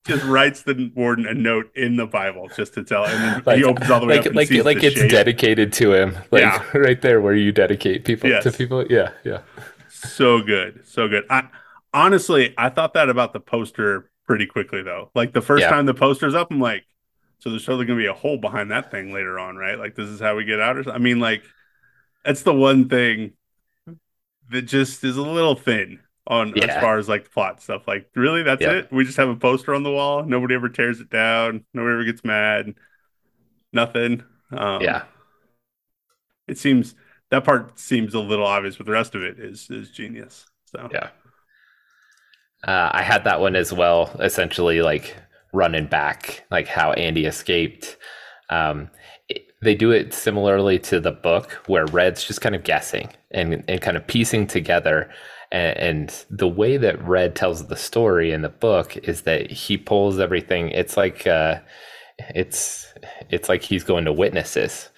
S2: just writes the warden a note in the Bible just to tell, and then like, he opens all the way
S1: like,
S2: up
S1: like like it's
S2: shape.
S1: dedicated to him. Like yeah. right there where you dedicate people yes. to people. Yeah, yeah.
S2: So good, so good. I honestly, I thought that about the poster pretty quickly though. Like the first yeah. time the poster's up, I'm like, so there's totally gonna be a hole behind that thing later on, right? Like this is how we get out. Or something. I mean, like that's the one thing that just is a little thin on yeah. as far as like the plot stuff. Like, really, that's yep. it? We just have a poster on the wall. Nobody ever tears it down. Nobody ever gets mad. Nothing.
S1: Um, yeah.
S2: It seems that part seems a little obvious, but the rest of it is is genius. So
S1: yeah. Uh, I had that one as well. Essentially, like running back, like how Andy escaped. Um, it, they do it similarly to the book, where Red's just kind of guessing and and kind of piecing together and, and the way that Red tells the story in the book is that he pulls everything. It's like uh, it's it's like he's going to witnesses.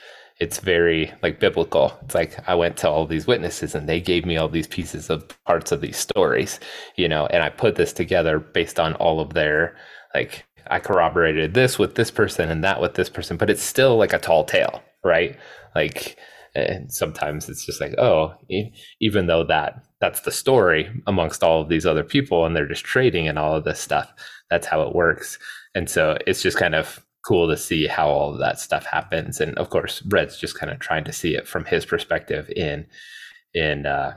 S1: It's very like biblical. It's like I went to all these witnesses and they gave me all these pieces of parts of these stories, you know, and I put this together based on all of their like I corroborated this with this person and that with this person, but it's still like a tall tale, right? Like and sometimes it's just like oh even though that that's the story amongst all of these other people and they're just trading and all of this stuff that's how it works. And so it's just kind of cool to see how all of that stuff happens. And of course red's just kind of trying to see it from his perspective in in uh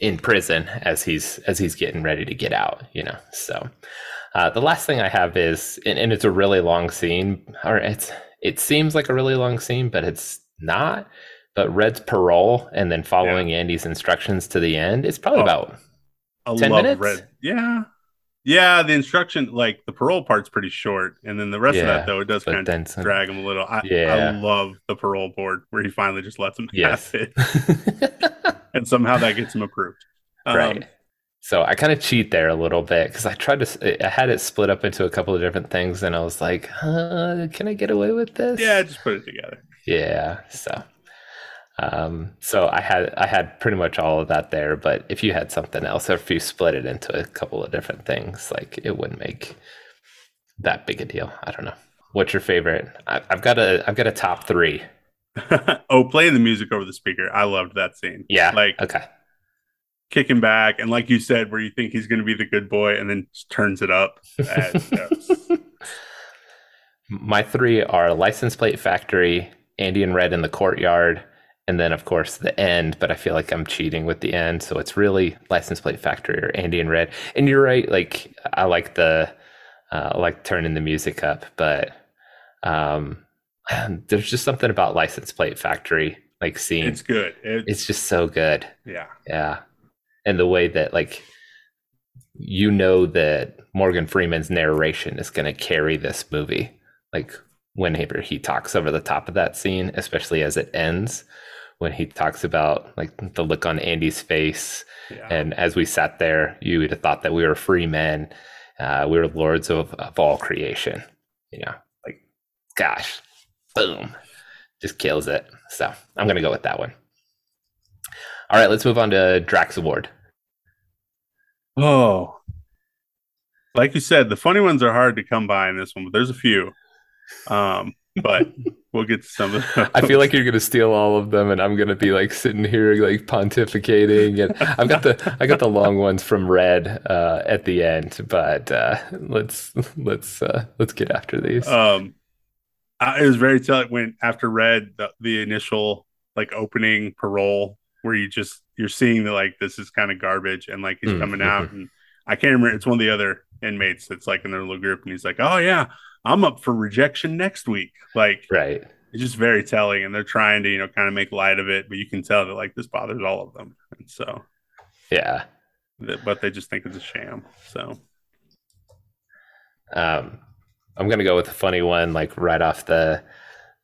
S1: in prison as he's as he's getting ready to get out you know so. Uh, the last thing i have is and, and it's a really long scene or it's it seems like a really long scene but it's not. But Red's parole and then following yeah. Andy's instructions to the end, it's probably oh, about I 10 minutes. Red.
S2: Yeah. Yeah, the instruction, like the parole part's pretty short, and then the rest yeah, of that though, it does kind of some, drag him a little. I, yeah. I love the parole board where he finally just lets him yes. have it, and somehow that gets him approved.
S1: Um, right. So I kind of cheat there a little bit because I tried to. I had it split up into a couple of different things, and I was like, uh, "Can I get away with this?"
S2: Yeah, just put it together.
S1: Yeah. So, um, so I had I had pretty much all of that there. But if you had something else, or if you split it into a couple of different things, like it wouldn't make that big a deal. I don't know. What's your favorite? I, I've got a I've got a top three.
S2: oh, playing the music over the speaker. I loved that scene.
S1: Yeah.
S2: Like
S1: okay
S2: kicking back, and like you said, where you think he's going to be the good boy, and then turns it up.
S1: My three are License Plate Factory, Andy and Red in the courtyard, and then of course the end. But I feel like I'm cheating with the end, so it's really License Plate Factory or Andy and Red. And you're right, like I like the uh, I like turning the music up, but um, there's just something about License Plate Factory like seeing
S2: it's good
S1: it's, it's, just so good
S2: yeah
S1: yeah and the way that like you know that Morgan Freeman's narration is going to carry this movie. Like whenever he talks over the top of that scene, especially as it ends, when he talks about like the look on Andy's face, yeah. and as we sat there, you would have thought that we were free men, uh, we were lords of, of all creation. You know, like gosh, boom, just kills it. So I'm gonna go with that one. All right, let's move on to Drax Award.
S2: Oh, like you said, the funny ones are hard to come by in this one, but there's a few. Um, but we'll get some of them.
S1: I feel like you're gonna steal all of them, and I'm gonna be like sitting here like pontificating. And I've got the I got the long ones from Red uh, at the end, but uh, let's let's uh, let's get after these.
S2: Um, I, it was very telling when after Red the, the initial like opening parole where you just you're seeing that like this is kind of garbage and like he's mm, coming out and I can't remember it's one of the other inmates that's like in their little group and he's like, Oh yeah, I'm up for rejection next week. Like
S1: right.
S2: It's just very telling and they're trying to, you know, kind of make light of it, but you can tell that like this bothers all of them. And so
S1: Yeah.
S2: But they just think it's a sham. So
S1: um I'm gonna go with a funny one, like right off the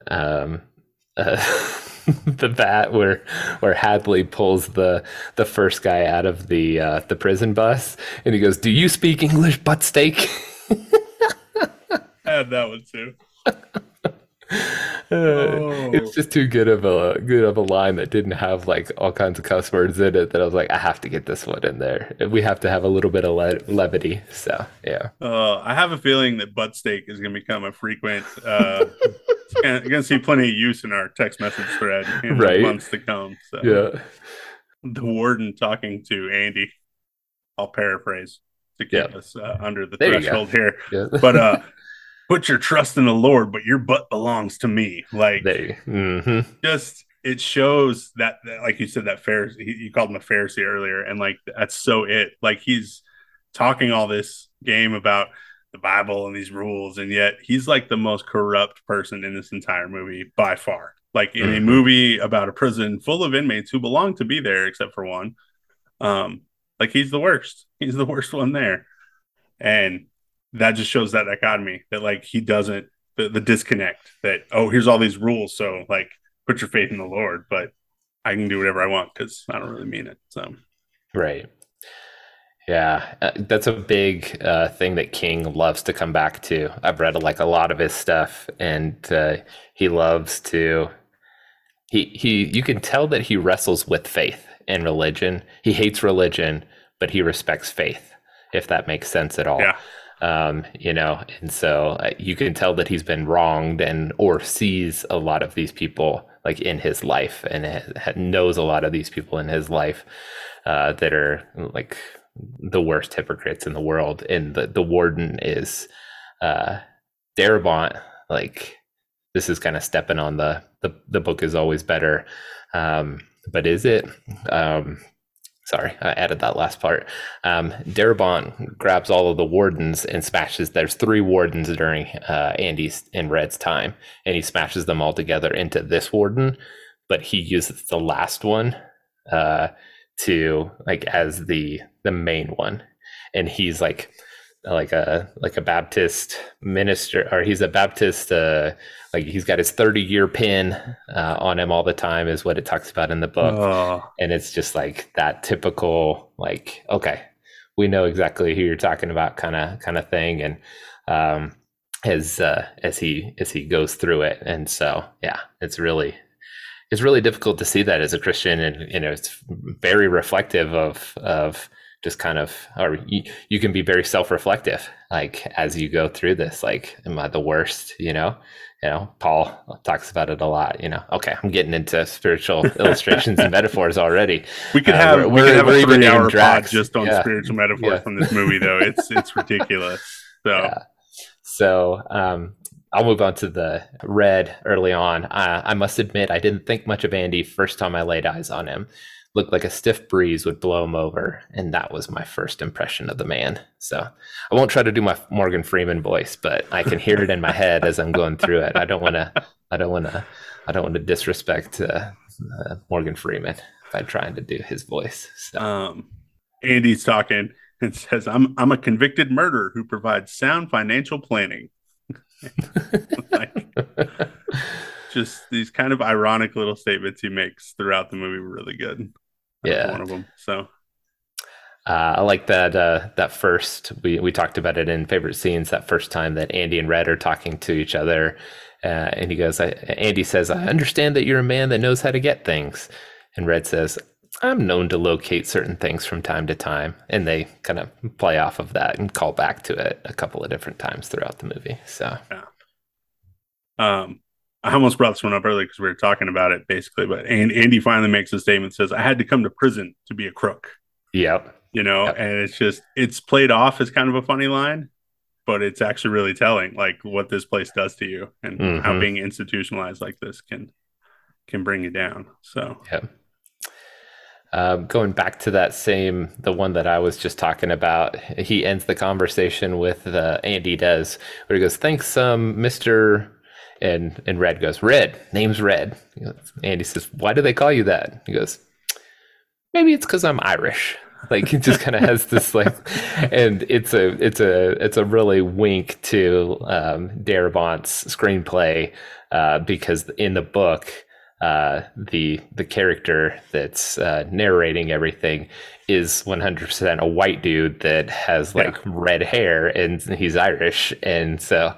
S1: um uh, the bat where where Hadley pulls the the first guy out of the uh, the prison bus and he goes, "Do you speak English, butt steak?"
S2: Had that one too.
S1: oh. It's just too good of a good of a line that didn't have like all kinds of cuss words in it that I was like, I have to get this one in there. We have to have a little bit of le- levity. So yeah.
S2: Uh, I have a feeling that butt steak is going to become a frequent. Uh, going to see plenty of use in our text message thread in right. months to come. So.
S1: Yeah.
S2: The warden talking to Andy. I'll paraphrase to get yeah. us uh, under the there threshold here. Yeah. but uh, put your trust in the Lord, but your butt belongs to me. Like,
S1: mm-hmm.
S2: just it shows that, that, like you said, that Pharisee, you called him a Pharisee earlier, and like that's so it. Like he's talking all this game about the Bible and these rules, and yet he's like the most corrupt person in this entire movie by far. Like in mm-hmm. a movie about a prison full of inmates who belong to be there, except for one. Um, like he's the worst. He's the worst one there, and that just shows that dichotomy that like he doesn't the, the disconnect that oh here's all these rules so like put your faith in the Lord, but I can do whatever I want because I don't really mean it. So
S1: right. Yeah, uh, that's a big uh, thing that King loves to come back to. I've read like a lot of his stuff, and uh, he loves to. He he. You can tell that he wrestles with faith and religion. He hates religion, but he respects faith. If that makes sense at all.
S2: Yeah.
S1: Um, you know, and so uh, you can tell that he's been wronged and or sees a lot of these people like in his life and knows a lot of these people in his life uh, that are like the worst hypocrites in the world, and the the warden is uh, Darabont. Like this is kind of stepping on the the the book is always better, um, but is it? Um, sorry, I added that last part. Um, Darabont grabs all of the wardens and smashes. There's three wardens during uh, Andy's and Red's time, and he smashes them all together into this warden. But he uses the last one uh, to like as the the main one and he's like like a like a Baptist minister, or he's a Baptist. Uh, like he's got his thirty year pin uh, on him all the time, is what it talks about in the book, oh. and it's just like that typical like okay, we know exactly who you're talking about, kind of kind of thing, and um, as uh, as he as he goes through it, and so yeah, it's really it's really difficult to see that as a Christian, and you know it's very reflective of of just kind of or you, you can be very self-reflective like as you go through this like am i the worst you know you know paul talks about it a lot you know okay i'm getting into spiritual illustrations and metaphors already
S2: we could uh, have uh, we could have a three hour pod just on yeah. spiritual metaphors yeah. from this movie though it's it's ridiculous so yeah.
S1: so um I'll move on to the red early on. Uh, I must admit, I didn't think much of Andy first time I laid eyes on him looked like a stiff breeze would blow him over. And that was my first impression of the man. So I won't try to do my Morgan Freeman voice, but I can hear it in my head as I'm going through it. I don't want to, I don't want to, I don't want to disrespect uh, uh, Morgan Freeman by trying to do his voice. So.
S2: Um, Andy's talking and says, I'm, I'm a convicted murderer who provides sound financial planning. like, just these kind of ironic little statements he makes throughout the movie were really good
S1: yeah,
S2: one of them. So.
S1: Uh, I like that. Uh, that first, we we talked about it in favorite scenes. That first time that Andy and Red are talking to each other, uh, and he goes, I, "Andy says, I understand that you're a man that knows how to get things," and Red says, "I'm known to locate certain things from time to time," and they kind of play off of that and call back to it a couple of different times throughout the movie. So,
S2: yeah. Um, I almost brought this one up earlier because we were talking about it basically, but and Andy finally makes a statement says, I had to come to prison to be a crook.
S1: Yep.
S2: You know, yep. and it's just it's played off as kind of a funny line, but it's actually really telling like what this place does to you and mm-hmm. how being institutionalized like this can can bring you down. So
S1: yeah. Um, going back to that same, the one that I was just talking about, he ends the conversation with uh, Andy does, where he goes, "Thanks, um, Mister and and Red goes, Red, name's Red. Andy says, Why do they call you that? He goes, Maybe it's because I'm Irish. Like he just kind of has this like, and it's a it's a it's a really wink to um, screenplay uh, because in the book uh, the the character that's uh, narrating everything is 100% a white dude that has like yeah. red hair and he's Irish and so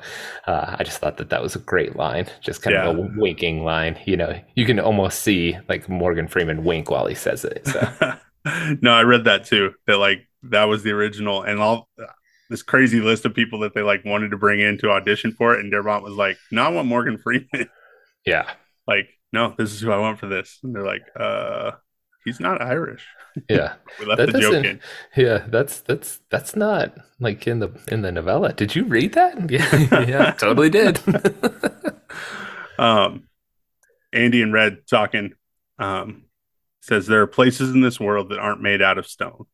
S1: uh, I just thought that that was a great line just kind yeah. of a winking line you know you can almost see like Morgan Freeman wink while he says it so.
S2: no I read that too that like that was the original and all this crazy list of people that they like wanted to bring in to audition for it and Darabont was like no I want Morgan Freeman
S1: yeah
S2: like no, this is who I want for this. And they're like, uh, he's not Irish.
S1: Yeah.
S2: we left that the joke in.
S1: Yeah, that's that's that's not like in the in the novella. Did you read that? Yeah, yeah, totally did.
S2: um Andy and Red talking um says there are places in this world that aren't made out of stone.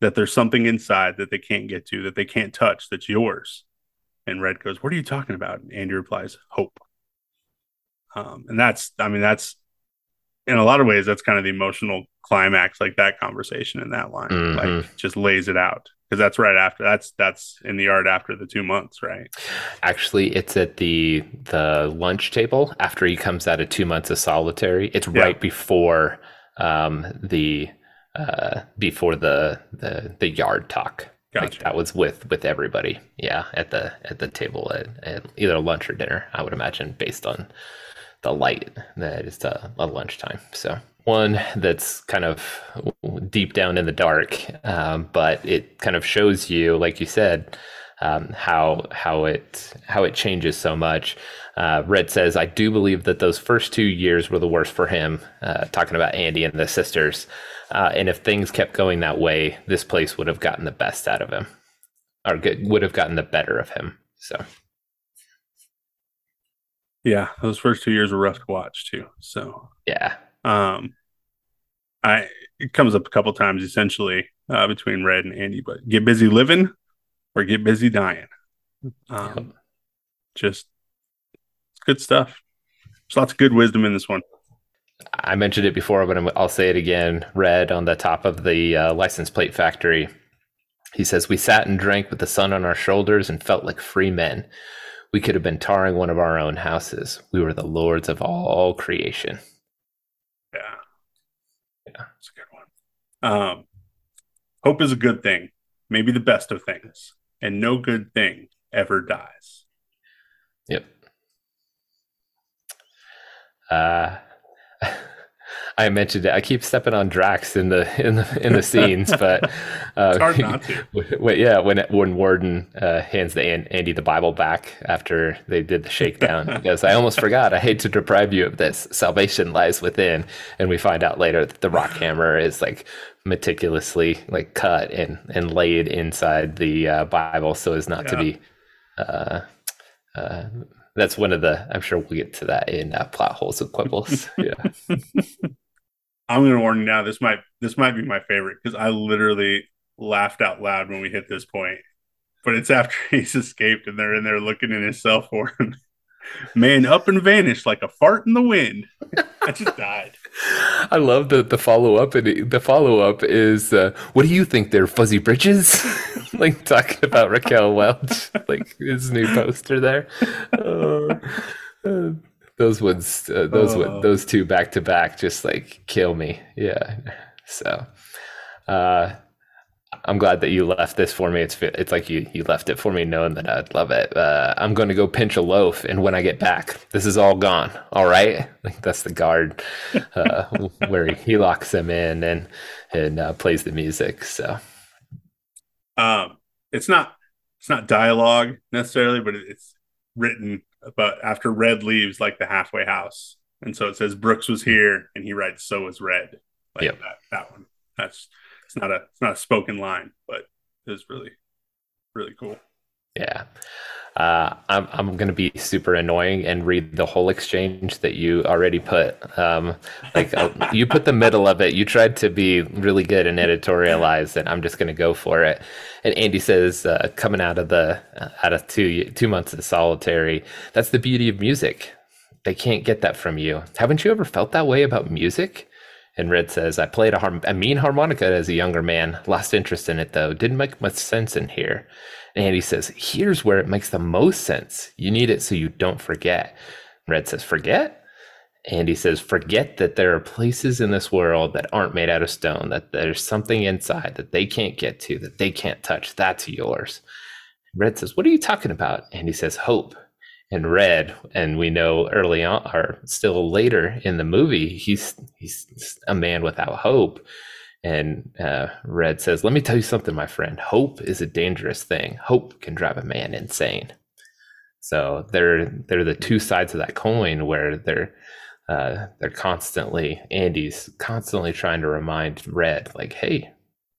S2: That there's something inside that they can't get to, that they can't touch, that's yours. And Red goes, What are you talking about? And Andy replies, Hope. Um, and that's, I mean, that's in a lot of ways, that's kind of the emotional climax, like that conversation in that line, mm-hmm. like just lays it out because that's right after that's that's in the yard after the two months right
S1: actually it's at the the lunch table after he comes out of two months of solitary it's yeah. right before um the uh before the the the yard talk gotcha. like that was with with everybody yeah at the at the table at, at either lunch or dinner i would imagine based on the light that is a, a lunchtime. So one that's kind of deep down in the dark, um, but it kind of shows you, like you said, um, how how it how it changes so much. Uh, Red says, "I do believe that those first two years were the worst for him." Uh, talking about Andy and the sisters, uh, and if things kept going that way, this place would have gotten the best out of him, or get, would have gotten the better of him. So
S2: yeah, those first two years were rough to watch too. So
S1: yeah,
S2: um, I it comes up a couple times essentially uh, between Red and Andy, but get busy living or get busy dying. Um, yep. Just good stuff. There's lots of good wisdom in this one.
S1: I mentioned it before, but i will say it again. Red on the top of the uh, license plate factory He says, We sat and drank with the sun on our shoulders and felt like free men. We could have been tarring one of our own houses. We were the lords of all creation.
S2: Yeah. Yeah. That's a good one. Um, hope is a good thing, maybe the best of things, and no good thing ever dies.
S1: Yep. Uh, I mentioned it. I keep stepping on Drax in the in the in the scenes, but
S2: uh, it's hard not to.
S1: When, yeah, when when Warden uh, hands the Andy the Bible back after they did the shakedown, because I almost forgot. I hate to deprive you of this. Salvation lies within, and we find out later that the rock hammer is like meticulously like cut and and laid inside the uh, Bible so as not yeah. to be. Uh, uh, that's one of the. I'm sure we'll get to that in uh, plot holes and quibbles. yeah.
S2: I'm going to warn you now. This might this might be my favorite because I literally laughed out loud when we hit this point. But it's after he's escaped and they're in there looking in his cell phone. Man up and vanished like a fart in the wind. I just died.
S1: I love the the follow up, and the follow up is, uh, "What do you think? They're fuzzy bridges?" like talking about Raquel Welch, like his new poster there. Uh, uh, those ones, uh, those oh. those two back to back, just like kill me. Yeah. So, uh, I'm glad that you left this for me. It's it's like you you left it for me, knowing that I'd love it. Uh, I'm going to go pinch a loaf, and when I get back, this is all gone. All right, like that's the guard uh, where he, he, locks them in and and uh, plays the music. So,
S2: um, it's not it's not dialogue necessarily, but it's written but after Red leaves, like the halfway house, and so it says Brooks was here, and he writes so was Red. Like yep. that that one. That's it's not a it's not a spoken line, but it's really really cool.
S1: Yeah. Uh, I'm I'm gonna be super annoying and read the whole exchange that you already put. Um, like uh, you put the middle of it. You tried to be really good and editorialize, and I'm just gonna go for it. And Andy says, uh, coming out of the uh, out of two two months of solitary, that's the beauty of music. They can't get that from you. Haven't you ever felt that way about music? And Red says, I played a, har- a mean harmonica as a younger man. Lost interest in it though. Didn't make much sense in here. And he says, Here's where it makes the most sense. You need it so you don't forget. Red says, Forget? And he says, Forget that there are places in this world that aren't made out of stone, that there's something inside that they can't get to, that they can't touch. That's yours. Red says, What are you talking about? And he says, Hope. And Red, and we know early on, or still later in the movie, he's he's a man without hope. And uh, Red says, Let me tell you something, my friend. Hope is a dangerous thing. Hope can drive a man insane. So they're they're the two sides of that coin where they're uh, they're constantly Andy's constantly trying to remind Red, like, hey,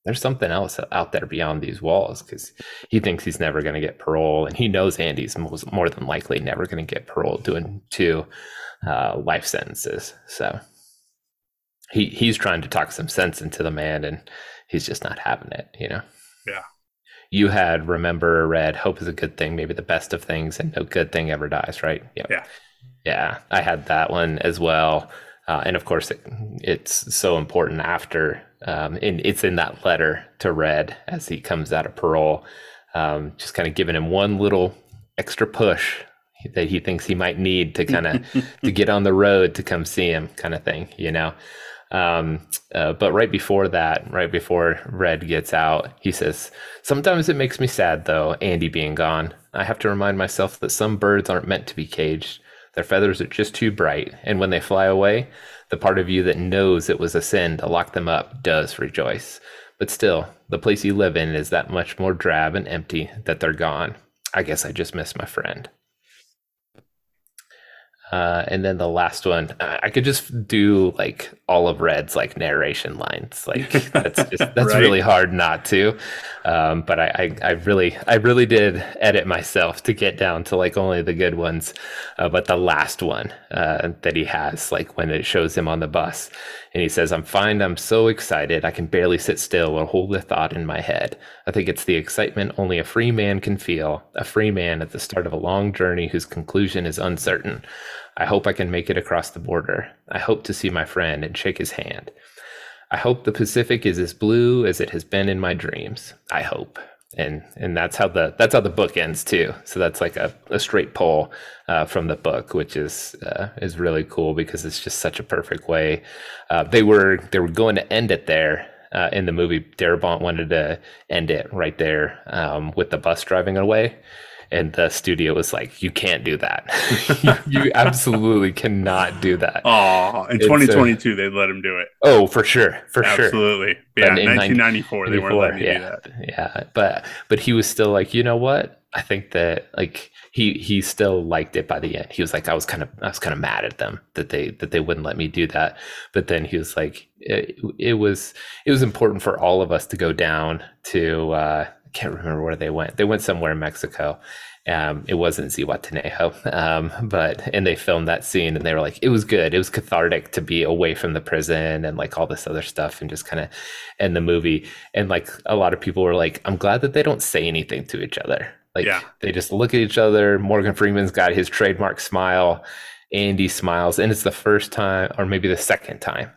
S1: there's something else out there beyond these walls because he thinks he's never going to get parole, and he knows Andy's most, more than likely never going to get parole doing two uh, life sentences. So he he's trying to talk some sense into the man and he's just not having it you know?
S2: Yeah.
S1: You had remember read hope is a good thing maybe the best of things and no good thing ever dies right?
S2: Yep. yeah.
S1: Yeah i had that one as well. Uh, and of course it, it's so important after um, and it's in that letter to red as he comes out of parole um, just kind of giving him one little extra push that he thinks he might need to kind of to get on the road to come see him kind of thing you know um, uh, but right before that, right before Red gets out, he says, Sometimes it makes me sad, though, Andy being gone. I have to remind myself that some birds aren't meant to be caged. Their feathers are just too bright, and when they fly away, the part of you that knows it was a sin to lock them up does rejoice. But still, the place you live in is that much more drab and empty that they're gone. I guess I just miss my friend. Uh, and then the last one, uh, I could just do like all of Red's like narration lines. Like that's just that's right. really hard not to. Um, but I, I, I really I really did edit myself to get down to like only the good ones. Uh, but the last one uh, that he has, like when it shows him on the bus, and he says, "I'm fine. I'm so excited. I can barely sit still or hold a thought in my head. I think it's the excitement only a free man can feel. A free man at the start of a long journey whose conclusion is uncertain." I hope I can make it across the border. I hope to see my friend and shake his hand. I hope the Pacific is as blue as it has been in my dreams. I hope. And and that's how the that's how the book ends too. So that's like a, a straight pull uh, from the book, which is uh, is really cool because it's just such a perfect way. Uh, they were they were going to end it there uh, in the movie. Darabont wanted to end it right there um, with the bus driving away, and the studio was like, "You can't do that. you, absolutely cannot do that."
S2: Oh, in 2022 they let him do it.
S1: Oh, for sure, for
S2: absolutely.
S1: sure,
S2: absolutely. Yeah, in 1994 they weren't letting
S1: yeah,
S2: do that.
S1: Yeah, but but he was still like, you know what? I think that like he he still liked it by the end. He was like, I was kind of I was kind of mad at them that they that they wouldn't let me do that. But then he was like, it, it was it was important for all of us to go down to. uh I can't remember where they went. They went somewhere in Mexico. Um, it wasn't Zihuatanejo, um, but and they filmed that scene, and they were like, it was good. It was cathartic to be away from the prison and like all this other stuff, and just kind of end the movie. And like a lot of people were like, I'm glad that they don't say anything to each other. Like yeah. they just look at each other. Morgan Freeman's got his trademark smile. Andy smiles, and it's the first time, or maybe the second time,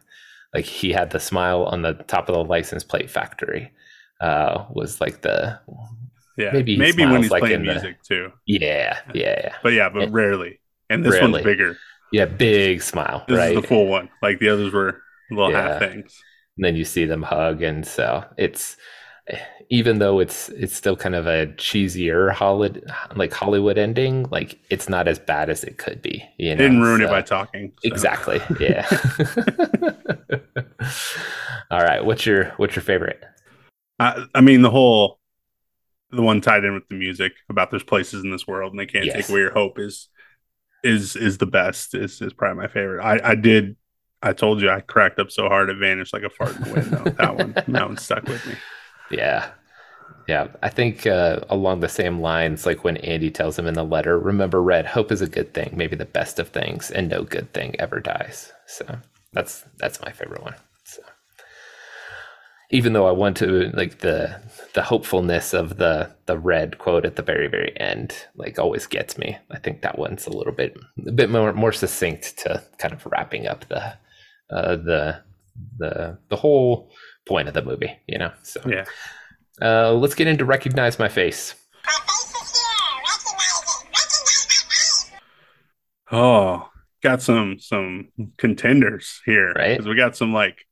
S1: like he had the smile on the top of the license plate factory uh, was like the
S2: yeah maybe maybe when he's like playing music the, too.
S1: Yeah, yeah, yeah.
S2: But yeah, but rarely. And this rarely. one's bigger.
S1: Yeah, big smile.
S2: This
S1: right?
S2: is the full one. Like the others were little yeah. half things.
S1: And then you see them hug, and so it's even though it's it's still kind of a cheesier Hollywood like Hollywood ending, like it's not as bad as it could be. You know?
S2: Didn't ruin so, it by talking.
S1: So. Exactly. Yeah. All right. What's your what's your favorite?
S2: I, I mean, the whole the one tied in with the music about there's places in this world and they can't yes. take away your hope is is is the best. Is is probably my favorite. I I did. I told you I cracked up so hard it vanished like a fart in the wind. That one that one stuck with me.
S1: Yeah. Yeah, I think uh, along the same lines, like when Andy tells him in the letter, remember, Red, hope is a good thing, maybe the best of things, and no good thing ever dies. So that's that's my favorite one even though I want to like the the hopefulness of the the red quote at the very very end like always gets me. I think that one's a little bit a bit more more succinct to kind of wrapping up the uh, the the the whole point of the movie, you know. So
S2: yeah,
S1: uh, let's get into recognize my face.
S2: Oh, got some some contenders here,
S1: right?
S2: Because we got some like,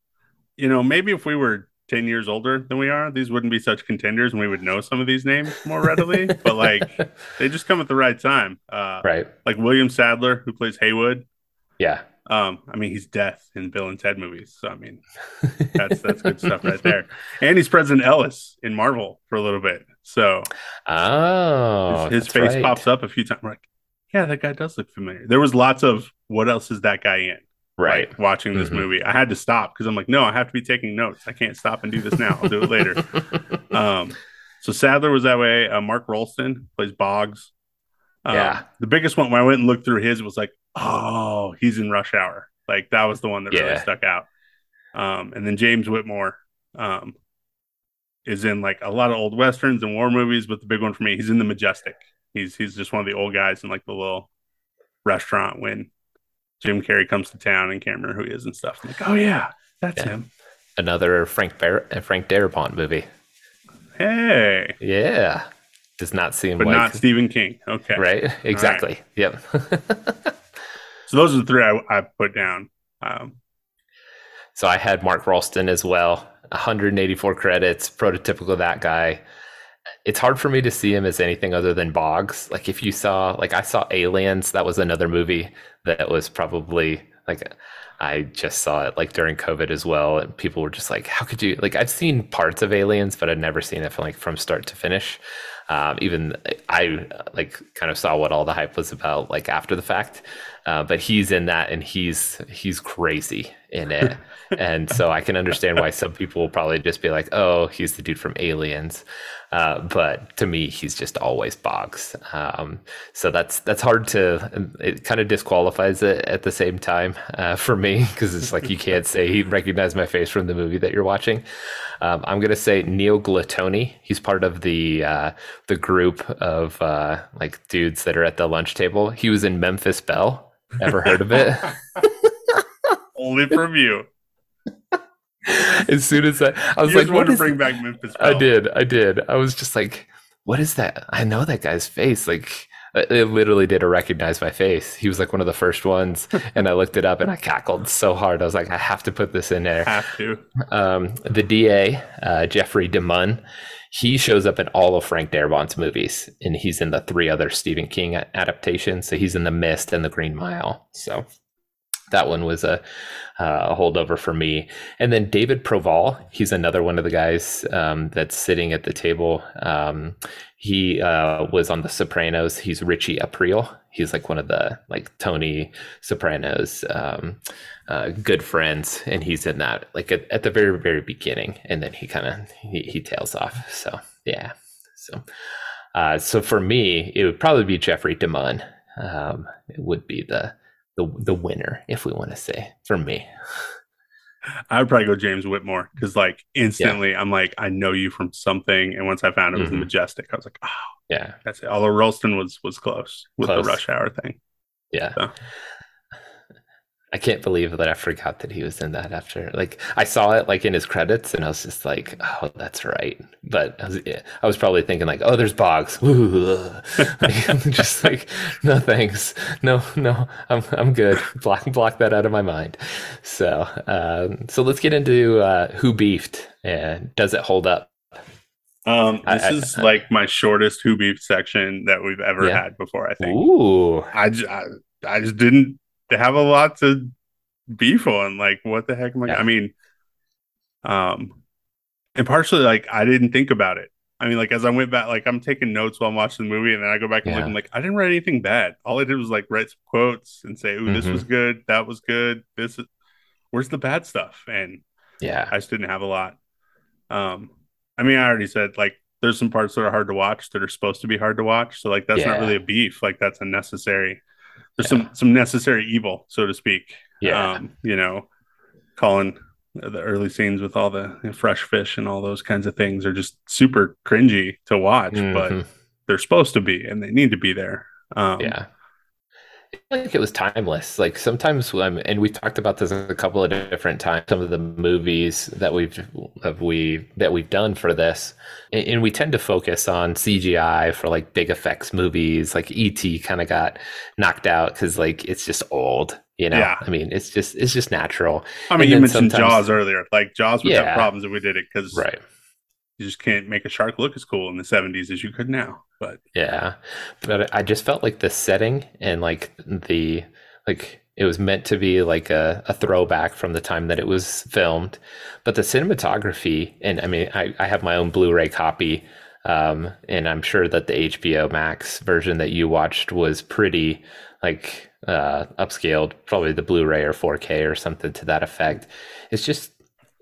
S2: you know, maybe if we were 10 years older than we are, these wouldn't be such contenders and we would know some of these names more readily. but like they just come at the right time. Uh,
S1: right.
S2: Like William Sadler, who plays Haywood.
S1: Yeah.
S2: Um, I mean, he's death in Bill and Ted movies. So I mean, that's that's good stuff right there. And he's President Ellis in Marvel for a little bit. So
S1: oh,
S2: his, his face right. pops up a few times. We're like, yeah, that guy does look familiar. There was lots of what else is that guy in?
S1: Right.
S2: like, watching this mm-hmm. movie. I had to stop because i'm like no i have to be taking notes. I can't stop and do this now. I'll do it later. Um so sadler was that way. Uh, mark rolston plays boggs.
S1: Um, yeah.
S2: the biggest one when i went and looked through his was like oh he's in rush hour. Like that was the one that yeah. really stuck out. Um and then james whitmore um is in like a lot of old westerns and war movies but the big one for me he's in the majestic. He's he's just one of the old guys in like the little restaurant when Jim Carrey comes to town and can't remember who he is and stuff. I'm like, oh yeah, that's yeah. him.
S1: Another Frank Bar- Frank Darabont movie.
S2: Hey.
S1: Yeah. Does not seem
S2: but
S1: like
S2: not Stephen King. Okay.
S1: Right. Exactly. Right. Yep.
S2: so those are the three I, I put down. Um,
S1: so I had Mark Rolston as well. 184 credits, prototypical that guy it's hard for me to see him as anything other than Boggs. Like if you saw, like I saw Aliens, that was another movie that was probably like I just saw it like during COVID as well, and people were just like, "How could you?" Like I've seen parts of Aliens, but I'd never seen it from like from start to finish. Um, even I like kind of saw what all the hype was about like after the fact. Uh, but he's in that, and he's he's crazy in it, and so I can understand why some people will probably just be like, "Oh, he's the dude from Aliens." Uh, but to me, he's just always Boggs. Um, so that's that's hard to. It kind of disqualifies it at the same time uh, for me because it's like you can't say he recognized my face from the movie that you're watching. Um, I'm gonna say Neil Giuntoli. He's part of the uh, the group of uh, like dudes that are at the lunch table. He was in Memphis Belle. Ever heard of it?
S2: Only from you.
S1: as soon as I, I was
S2: you
S1: like,
S2: "What to bring back Memphis?"
S1: I did, I did. I was just like, "What is that?" I know that guy's face. Like, it literally did recognize my face. He was like one of the first ones, and I looked it up and I cackled so hard. I was like, "I have to put this in there."
S2: Have to.
S1: Um, the DA, uh, Jeffrey DeMunn, he shows up in all of Frank Darabont's movies, and he's in the three other Stephen King adaptations. So he's in The Mist and The Green Mile. So that one was a, uh, a holdover for me. And then David Proval, he's another one of the guys um, that's sitting at the table. Um, he uh, was on The Sopranos. He's Richie Aprile. He's like one of the like Tony Sopranos um, uh, good friends, and he's in that like at, at the very very beginning, and then he kind of he, he tails off. So yeah, so uh, so for me, it would probably be Jeffrey DeMunn. Um, it would be the the the winner, if we want to say, for me.
S2: I would probably go James Whitmore because, like, instantly, yeah. I'm like, I know you from something. And once I found it was mm-hmm. Majestic, I was like, oh,
S1: yeah,
S2: that's it. Although Rolston was was close with close. the Rush Hour thing.
S1: Yeah. So. I can't believe that I forgot that he was in that after like I saw it like in his credits and I was just like, oh, that's right. But I was, I was probably thinking like, oh, there's Bogs. like, just like, no thanks, no, no, I'm I'm good. Block block that out of my mind. So um, so let's get into uh, who beefed and does it hold up?
S2: Um, this I, is I, like my shortest who beef section that we've ever yeah. had before. I think.
S1: Ooh,
S2: I, I, I just didn't have a lot to beef on. Like, what the heck am I? Yeah. I mean, um, and partially like I didn't think about it. I mean, like as I went back, like I'm taking notes while I'm watching the movie, and then I go back and yeah. look. I'm like, I didn't write anything bad. All I did was like write some quotes and say, "Ooh, mm-hmm. this was mm-hmm. good. That was good. This is where's the bad stuff?" And
S1: yeah,
S2: I just didn't have a lot. Um, I mean, I already said like there's some parts that are hard to watch that are supposed to be hard to watch. So like that's yeah. not really a beef. Like that's unnecessary there's yeah. some some necessary evil, so to speak.
S1: Yeah, um,
S2: you know, calling the early scenes with all the fresh fish and all those kinds of things are just super cringy to watch, mm-hmm. but they're supposed to be and they need to be there. Um,
S1: yeah like it was timeless. Like sometimes, um, and we've talked about this a couple of different times. Some of the movies that we've have we that we've done for this, and, and we tend to focus on CGI for like big effects movies. Like ET kind of got knocked out because like it's just old. You know, yeah. I mean, it's just it's just natural.
S2: I mean, and you mentioned Jaws earlier. Like Jaws would yeah. have problems if we did it because
S1: right
S2: you just can't make a shark look as cool in the 70s as you could now but
S1: yeah. But i just felt like the setting and like the like it was meant to be like a, a throwback from the time that it was filmed. But the cinematography and i mean i, I have my own blu-ray copy um, and i'm sure that the hbo max version that you watched was pretty like uh, upscaled probably the blu-ray or 4k or something to that effect. It's just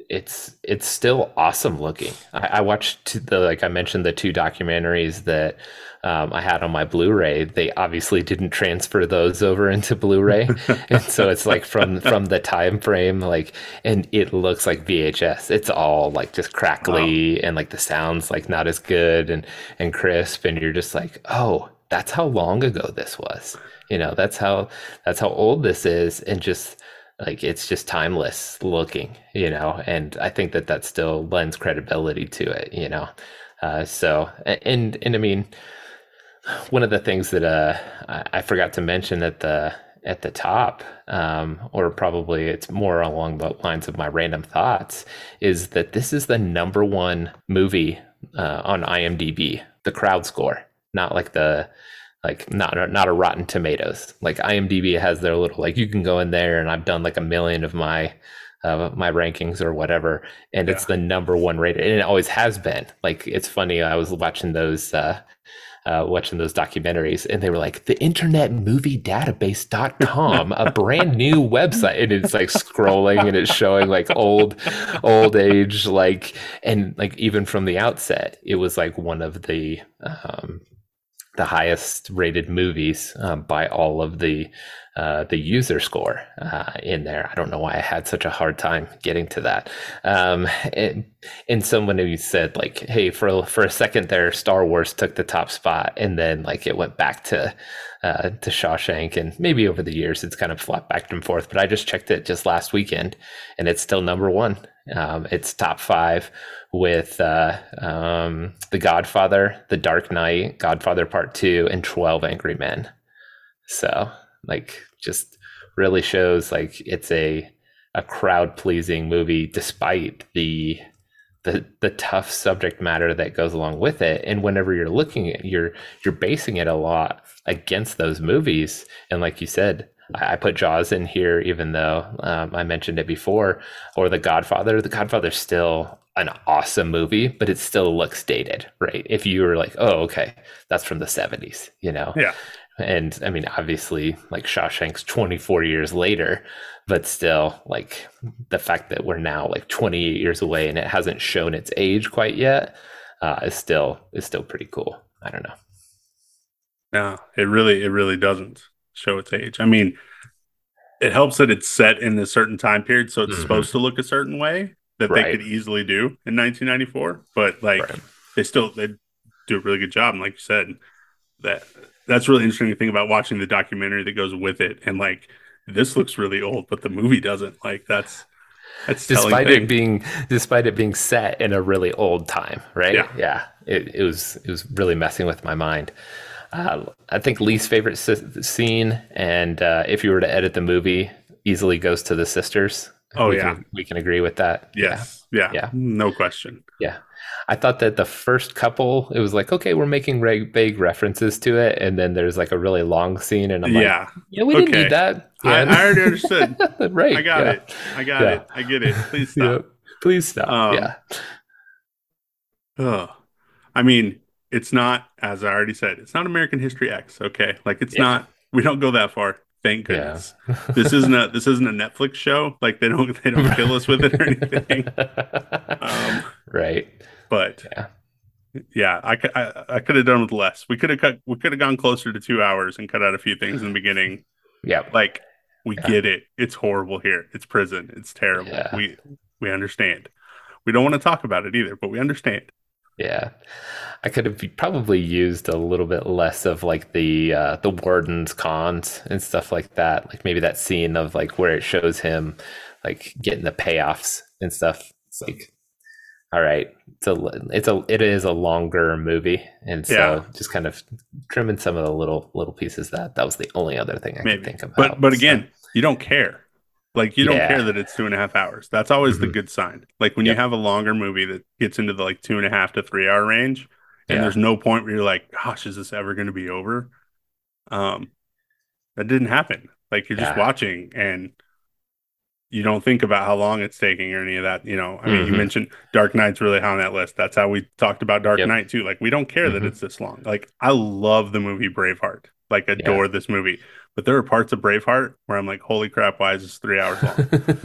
S1: it's it's still awesome looking. I, I watched the like I mentioned the two documentaries that um, I had on my Blu-ray. They obviously didn't transfer those over into Blu-ray, and so it's like from from the time frame, like, and it looks like VHS. It's all like just crackly wow. and like the sounds like not as good and and crisp, and you're just like, oh, that's how long ago this was. You know, that's how that's how old this is, and just like it's just timeless looking you know and i think that that still lends credibility to it you know? Uh, so and and i mean one of the things that uh, i forgot to mention at the at the top um, or probably it's more along the lines of my random thoughts is that this is the number one movie uh, on imdb the crowd score not like the like not not a Rotten Tomatoes. Like IMDb has their little like you can go in there and I've done like a million of my uh, my rankings or whatever, and yeah. it's the number one rated, and it always has been. Like it's funny, I was watching those. Uh, uh, watching those documentaries and they were like the internet movie database.com a brand new website and it's like scrolling and it's showing like old old age like and like even from the outset it was like one of the um the highest rated movies um, by all of the uh, the user score uh, in there. I don't know why I had such a hard time getting to that. Um, and, someone who said like, "Hey, for for a second there, Star Wars took the top spot, and then like it went back to." Uh, to Shawshank, and maybe over the years it's kind of flopped back and forth. But I just checked it just last weekend, and it's still number one Um, it's top five with uh, um, The Godfather, The Dark Knight, Godfather Part Two, and Twelve Angry Men. So like just really shows like it's a a crowd pleasing movie despite the the the tough subject matter that goes along with it and whenever you're looking at you're you're basing it a lot against those movies and like you said I put Jaws in here, even though um, I mentioned it before, or The Godfather. The Godfather's still an awesome movie, but it still looks dated, right? If you were like, oh, okay, that's from the 70s, you know?
S2: Yeah.
S1: And I mean, obviously, like Shawshank's 24 years later, but still, like the fact that we're now like 28 years away and it hasn't shown its age quite yet uh, is still is still pretty cool. I don't know.
S2: No, it really it really doesn't show its age. I mean, it helps that it's set in a certain time period, so it's mm-hmm. supposed to look a certain way that right. they could easily do in 1994. But like, right. they still they do a really good job, and like you said, that that's really interesting to think about watching the documentary that goes with it. And like this looks really old but the movie doesn't. Like that's that's
S1: despite it being despite it being set in a really old time right? Yeah, yeah. It, it was it was really messing with my mind. Uh, i think least favorite scene and uh, if you were to edit the movie easily goes to the sisters
S2: oh
S1: we
S2: yeah
S1: can, we can agree with that
S2: yes yeah. yeah yeah no question
S1: yeah I thought that the first couple, it was like, okay, we're making vague, vague references to it, and then there's like a really long scene, and I'm
S2: yeah.
S1: like, yeah, we didn't need that.
S2: I, I, already understood.
S1: right.
S2: I got yeah. it. I got yeah. it. I get it. Please stop.
S1: Please stop. Um, yeah.
S2: Oh, I mean, it's not as I already said. It's not American History X. Okay, like it's not. We don't go that far. Thank goodness. this isn't a this isn't a Netflix show. Like they don't they don't kill us with it or anything.
S1: Um, right.
S2: But yeah, yeah, I, I, I could have done with less. We could have cut. We could have gone closer to two hours and cut out a few things in the beginning.
S1: Yeah,
S2: like we yeah. get it. It's horrible here. It's prison. It's terrible. Yeah. We we understand. We don't want to talk about it either, but we understand.
S1: Yeah, I could have probably used a little bit less of like the uh, the warden's cons and stuff like that. Like maybe that scene of like where it shows him like getting the payoffs and stuff. It's like all right, it's a it's a it is a longer movie, and so yeah. just kind of trimming some of the little little pieces that that was the only other thing I Maybe. could think about.
S2: But but again, so. you don't care. Like you don't yeah. care that it's two and a half hours. That's always mm-hmm. the good sign. Like when yep. you have a longer movie that gets into the like two and a half to three hour range, and yeah. there's no point where you're like, gosh, is this ever going to be over? Um, that didn't happen. Like you're just watching and you don't think about how long it's taking or any of that. You know, I mean, mm-hmm. you mentioned Dark Knight's really high on that list. That's how we talked about Dark yep. Knight too. Like, we don't care mm-hmm. that it's this long. Like, I love the movie Braveheart. Like, adore yeah. this movie. But there are parts of Braveheart where I'm like, holy crap, why is this three hours long?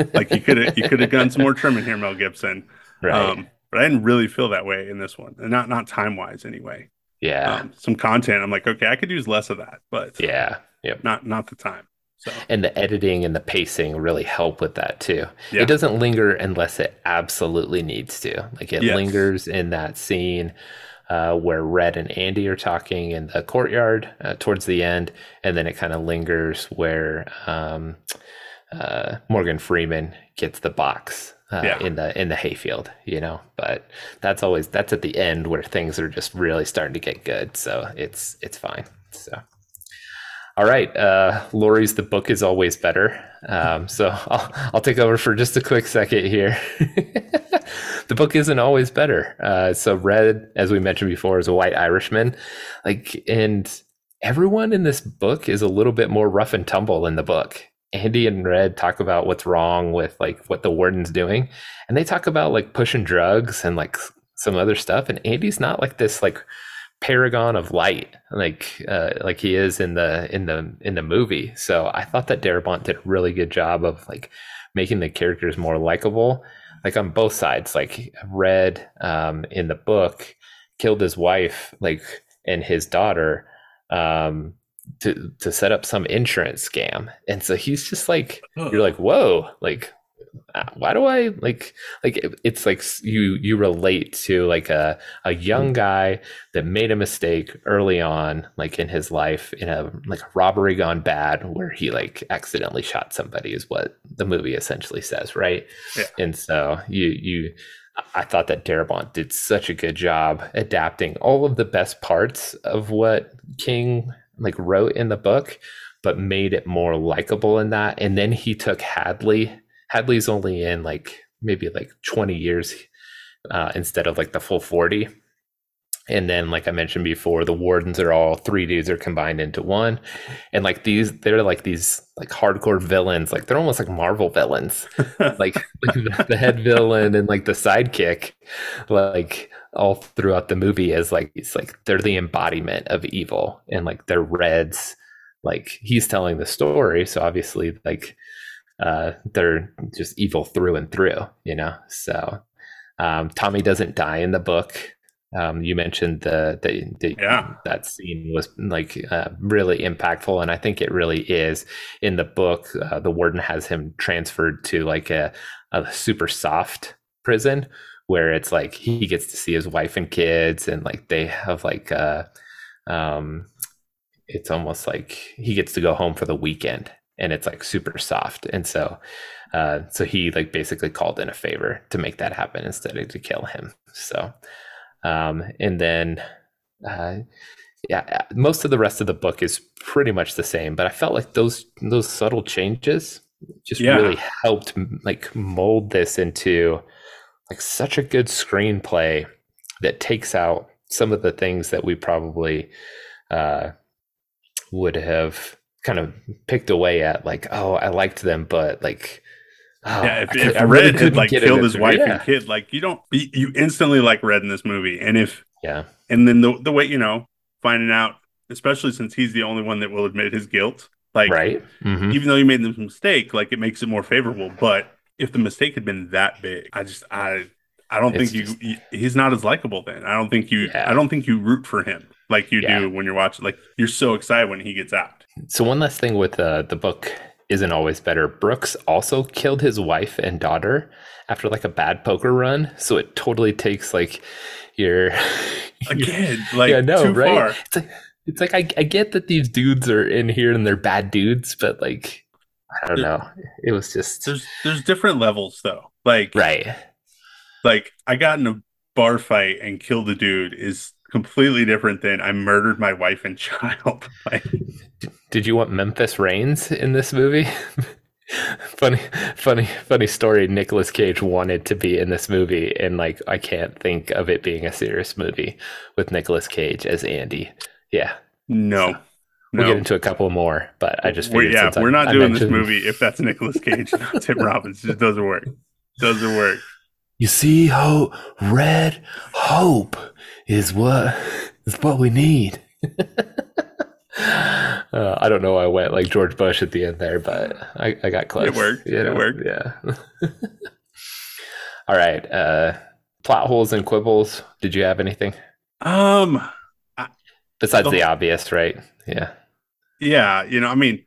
S2: like, you could have you could have done some more trimming here, Mel Gibson. Right. Um, but I didn't really feel that way in this one, and not not time wise anyway.
S1: Yeah. Um,
S2: some content, I'm like, okay, I could use less of that, but
S1: yeah, yep.
S2: not not the time.
S1: So. And the editing and the pacing really help with that too. Yeah. It doesn't linger unless it absolutely needs to. Like it yes. lingers in that scene uh, where Red and Andy are talking in the courtyard uh, towards the end, and then it kind of lingers where um, uh, Morgan Freeman gets the box uh, yeah. in the in the hayfield, you know. But that's always that's at the end where things are just really starting to get good. So it's it's fine. So. All right, uh, Lori's the book is always better. Um, so I'll, I'll take over for just a quick second here. the book isn't always better. Uh, so Red, as we mentioned before, is a white Irishman, like, and everyone in this book is a little bit more rough and tumble in the book. Andy and Red talk about what's wrong with like what the warden's doing, and they talk about like pushing drugs and like some other stuff. And Andy's not like this like paragon of light like uh, like he is in the in the in the movie. So i thought that darabont did a really good job of like making the characters more likable. Like on both sides like red um, in the book killed his wife like and his daughter um, to to set up some insurance scam. And so he's just like you're like whoa like why do I like like it's like you you relate to like a a young mm. guy that made a mistake early on like in his life in a like a robbery gone bad where he like accidentally shot somebody is what the movie essentially says, right? Yeah. And so you you I thought that Darabont did such a good job adapting all of the best parts of what King like wrote in the book, but made it more likable in that. And then he took Hadley. Hadley's only in like maybe like 20 years uh, instead of like the full 40 and then like i mentioned before the wardens are all three dudes are combined into one. And like these they're like these like hardcore villains. Like they're almost like marvel villains. Like, like the head villain and like the sidekick like all throughout the movie as like it's like they're the embodiment of evil. And like they're reds. Like he's telling the story so obviously like uh they're just evil through and through you know so um tommy doesn't die in the book um, you mentioned the, the, the yeah. that scene was like uh, really impactful, and I think it really is. In the book, uh, the warden has him transferred to like a, a super soft prison where it's like he gets to see his wife and kids, and like they have like uh, um, it's almost like he gets to go home for the weekend, and it's like super soft, and so. Uh, so he like basically called in a favor to make that happen instead of to kill him. So um, and then, uh, yeah, uh, most of the rest of the book is pretty much the same, but I felt like those those subtle changes just yeah. really helped like mold this into like such a good screenplay that takes out some of the things that we probably uh, would have kind of picked away at like oh i liked them but like
S2: Oh, yeah, if, I, if I really Red had like killed his wife yeah. and kid, like you don't, you instantly like Red in this movie. And if,
S1: yeah,
S2: and then the the way you know finding out, especially since he's the only one that will admit his guilt, like
S1: right,
S2: mm-hmm. even though he made this mistake, like it makes it more favorable. But if the mistake had been that big, I just I I don't it's think just, you, he's not as likable then. I don't think you yeah. I don't think you root for him like you yeah. do when you're watching. Like you're so excited when he gets out.
S1: So one last thing with uh, the book isn't always better. Brooks also killed his wife and daughter after like a bad poker run. So it totally takes like your
S2: again, like yeah, no, right? Far.
S1: It's like it's like I, I get that these dudes are in here and they're bad dudes, but like I don't there, know. It was just
S2: there's there's different levels though. Like
S1: right,
S2: like I got in a bar fight and killed a dude is completely different than I murdered my wife and child. like,
S1: did you want Memphis Raines in this movie? funny, funny, funny story. Nicolas Cage wanted to be in this movie, and like I can't think of it being a serious movie with Nicolas Cage as Andy. Yeah,
S2: no. So
S1: we'll get into a couple more, but I just figured
S2: we're, yeah, we're not I, doing I this movie if that's Nicolas Cage, not Tim Robbins. It just doesn't work. Doesn't work.
S1: You see, how red hope is what is what we need. uh, I don't know. I went like George Bush at the end there, but I, I got close.
S2: It worked. You know? It worked.
S1: Yeah. All right. Uh, plot holes and quibbles. Did you have anything?
S2: Um,
S1: I, besides the, the obvious, right? Yeah.
S2: Yeah. You know, I mean,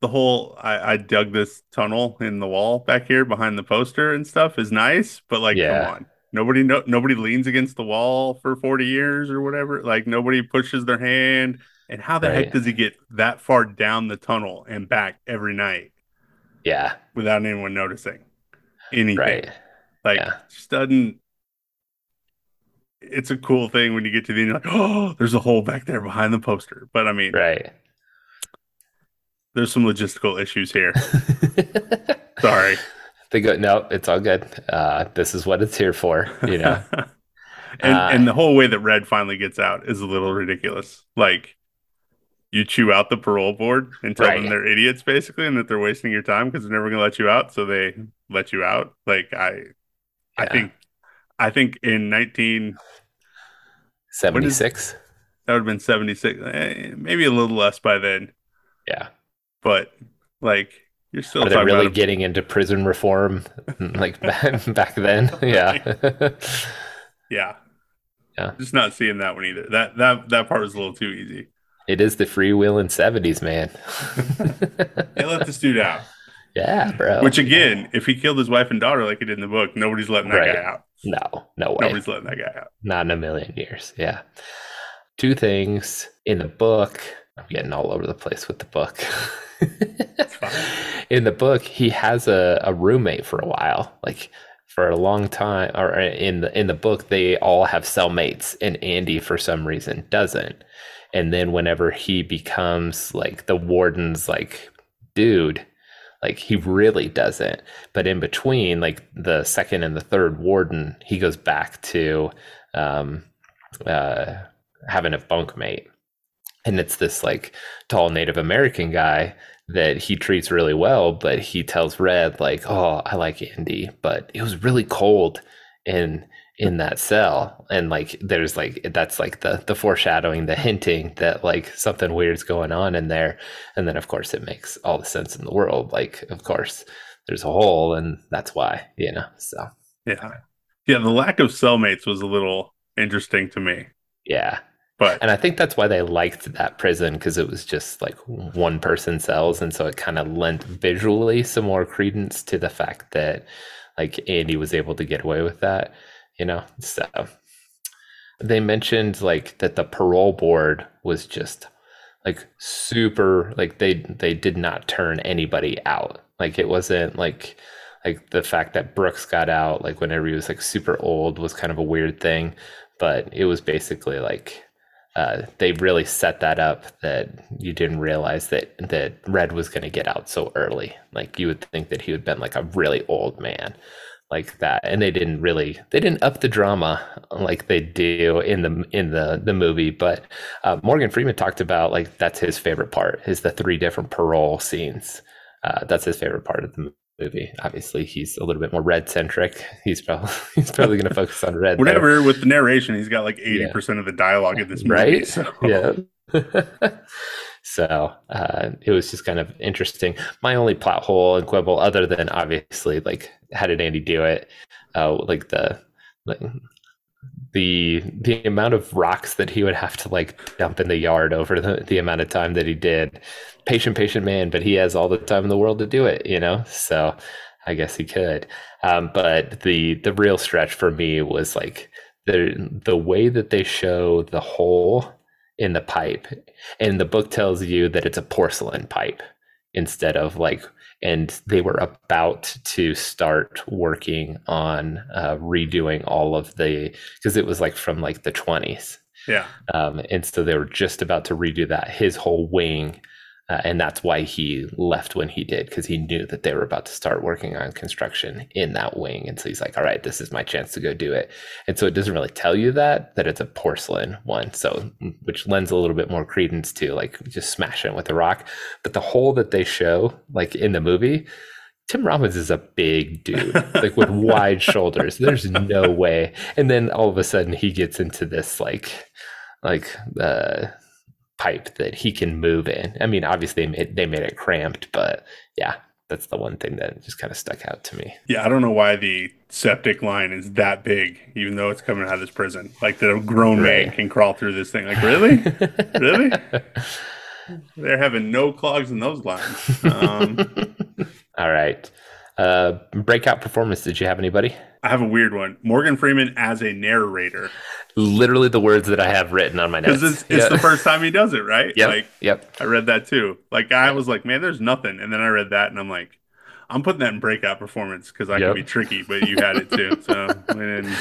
S2: the whole I, I, dug this tunnel in the wall back here behind the poster and stuff is nice, but like, yeah. come on. Nobody no, nobody leans against the wall for 40 years or whatever. Like nobody pushes their hand and how the right. heck does he get that far down the tunnel and back every night?
S1: Yeah.
S2: Without anyone noticing anything.
S1: Right.
S2: Like, yeah. just doesn't. It's a cool thing when you get to the end, you're like, oh, there's a hole back there behind the poster. But I mean,
S1: right.
S2: There's some logistical issues here. Sorry.
S1: They go, no, it's all good. Uh, this is what it's here for, you know.
S2: and uh, and the whole way that Red finally gets out is a little ridiculous. Like you chew out the parole board and tell right. them they're idiots basically and that they're wasting your time because they're never going to let you out so they let you out. Like i yeah. i think i think in
S1: 1976
S2: that would have been 76 eh, maybe a little less by then.
S1: Yeah.
S2: But like you're still
S1: Are they really getting into prison reform like back, back then? Yeah.
S2: Yeah. Yeah. Just not seeing that one either. That that that part was a little too easy
S1: it is the freewheeling 70s, man.
S2: they let this dude out.
S1: Yeah, bro.
S2: Which again, if he killed his wife and daughter like he did in the book, nobody's letting that right. guy out.
S1: No, no way.
S2: Nobody's letting that guy out.
S1: Not in a million years. Yeah. Two things in the book. I'm getting all over the place with the book. in the book, he has a, a roommate for a while. Like for a long time or in the in the book they all have cellmates and Andy for some reason doesn't. And then whenever he becomes like the warden's like dude, like he really doesn't. But in between, like the second and the third warden, he goes back to um, uh, having a bunkmate. And it's this like tall Native American guy that he treats really well, but he tells Red like, "Oh, I like Andy, but it was really cold in in that cell." And like there's like that's like the the foreshadowing, the hinting that like something weird's going on in there. And then of course it makes all the sense in the world. Like of course there's a hole and that's why, you know. So
S2: Yeah. Yeah, the lack of cellmates was a little interesting to me.
S1: Yeah. But and I think that's why they liked that prison because it was just like one person cells, and so it kind of lent visually some more credence to the fact that like Andy was able to get away with that, you know. So they mentioned like that the parole board was just like super like they they did not turn anybody out. Like it wasn't like like the fact that Brooks got out like whenever he was like super old was kind of a weird thing, but it was basically like uh, they really set that up that you didn't realize that that Red was going to get out so early. Like you would think that he would have been like a really old man like that, and they didn't really they didn't up the drama like they do in the in the the movie. But uh, Morgan Freeman talked about like that's his favorite part is the three different parole scenes. Uh, that's his favorite part of the movie. Obviously, he's a little bit more red centric. He's probably he's probably going to focus on red.
S2: Whatever there. with the narration, he's got like eighty yeah. percent of the dialogue in this movie.
S1: Right? So. Yeah. so uh, it was just kind of interesting. My only plot hole and quibble, other than obviously like how did Andy do it? Uh, like the like, the the amount of rocks that he would have to like dump in the yard over the, the amount of time that he did patient patient man but he has all the time in the world to do it you know so i guess he could um, but the the real stretch for me was like the the way that they show the hole in the pipe and the book tells you that it's a porcelain pipe instead of like and they were about to start working on uh, redoing all of the because it was like from like the 20s
S2: yeah.
S1: Um, and so they were just about to redo that his whole wing uh, and that's why he left when he did because he knew that they were about to start working on construction in that wing and so he's like all right this is my chance to go do it and so it doesn't really tell you that that it's a porcelain one so which lends a little bit more credence to like just smashing it with a rock but the hole that they show like in the movie Tim Robbins is a big dude, like with wide shoulders. There's no way. And then all of a sudden he gets into this like like uh pipe that he can move in. I mean, obviously they made, they made it cramped, but yeah, that's the one thing that just kind of stuck out to me.
S2: Yeah, I don't know why the septic line is that big, even though it's coming out of this prison. Like the grown right. man can crawl through this thing. Like, really? really? They're having no clogs in those lines. Um,
S1: All right. Uh, breakout performance. Did you have anybody?
S2: I have a weird one. Morgan Freeman as a narrator
S1: literally the words that I have written on my notes.
S2: Because it's, it's yeah. the first time he does it, right?
S1: Yep.
S2: Like,
S1: yep.
S2: I read that too. Like, I was like, man, there's nothing. And then I read that and I'm like, I'm putting that in breakout performance because I yep. can be tricky, but you had it too. So, and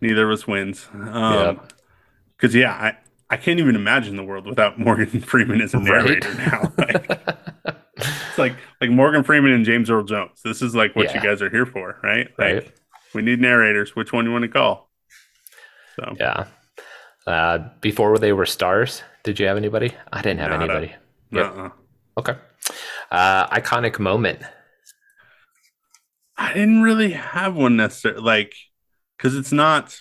S2: neither of us wins. Um, Because, yeah, I, I can't even imagine the world without Morgan Freeman as a narrator right? now. Like, it's like like Morgan Freeman and James Earl Jones. This is like what yeah. you guys are here for, right? Like, right. we need narrators. Which one do you want to call?
S1: So yeah. Uh, before they were stars, did you have anybody? I didn't have Nada. anybody.
S2: Yep. Uh-uh.
S1: Okay. Uh, iconic moment.
S2: I didn't really have one necessarily, like, because it's not.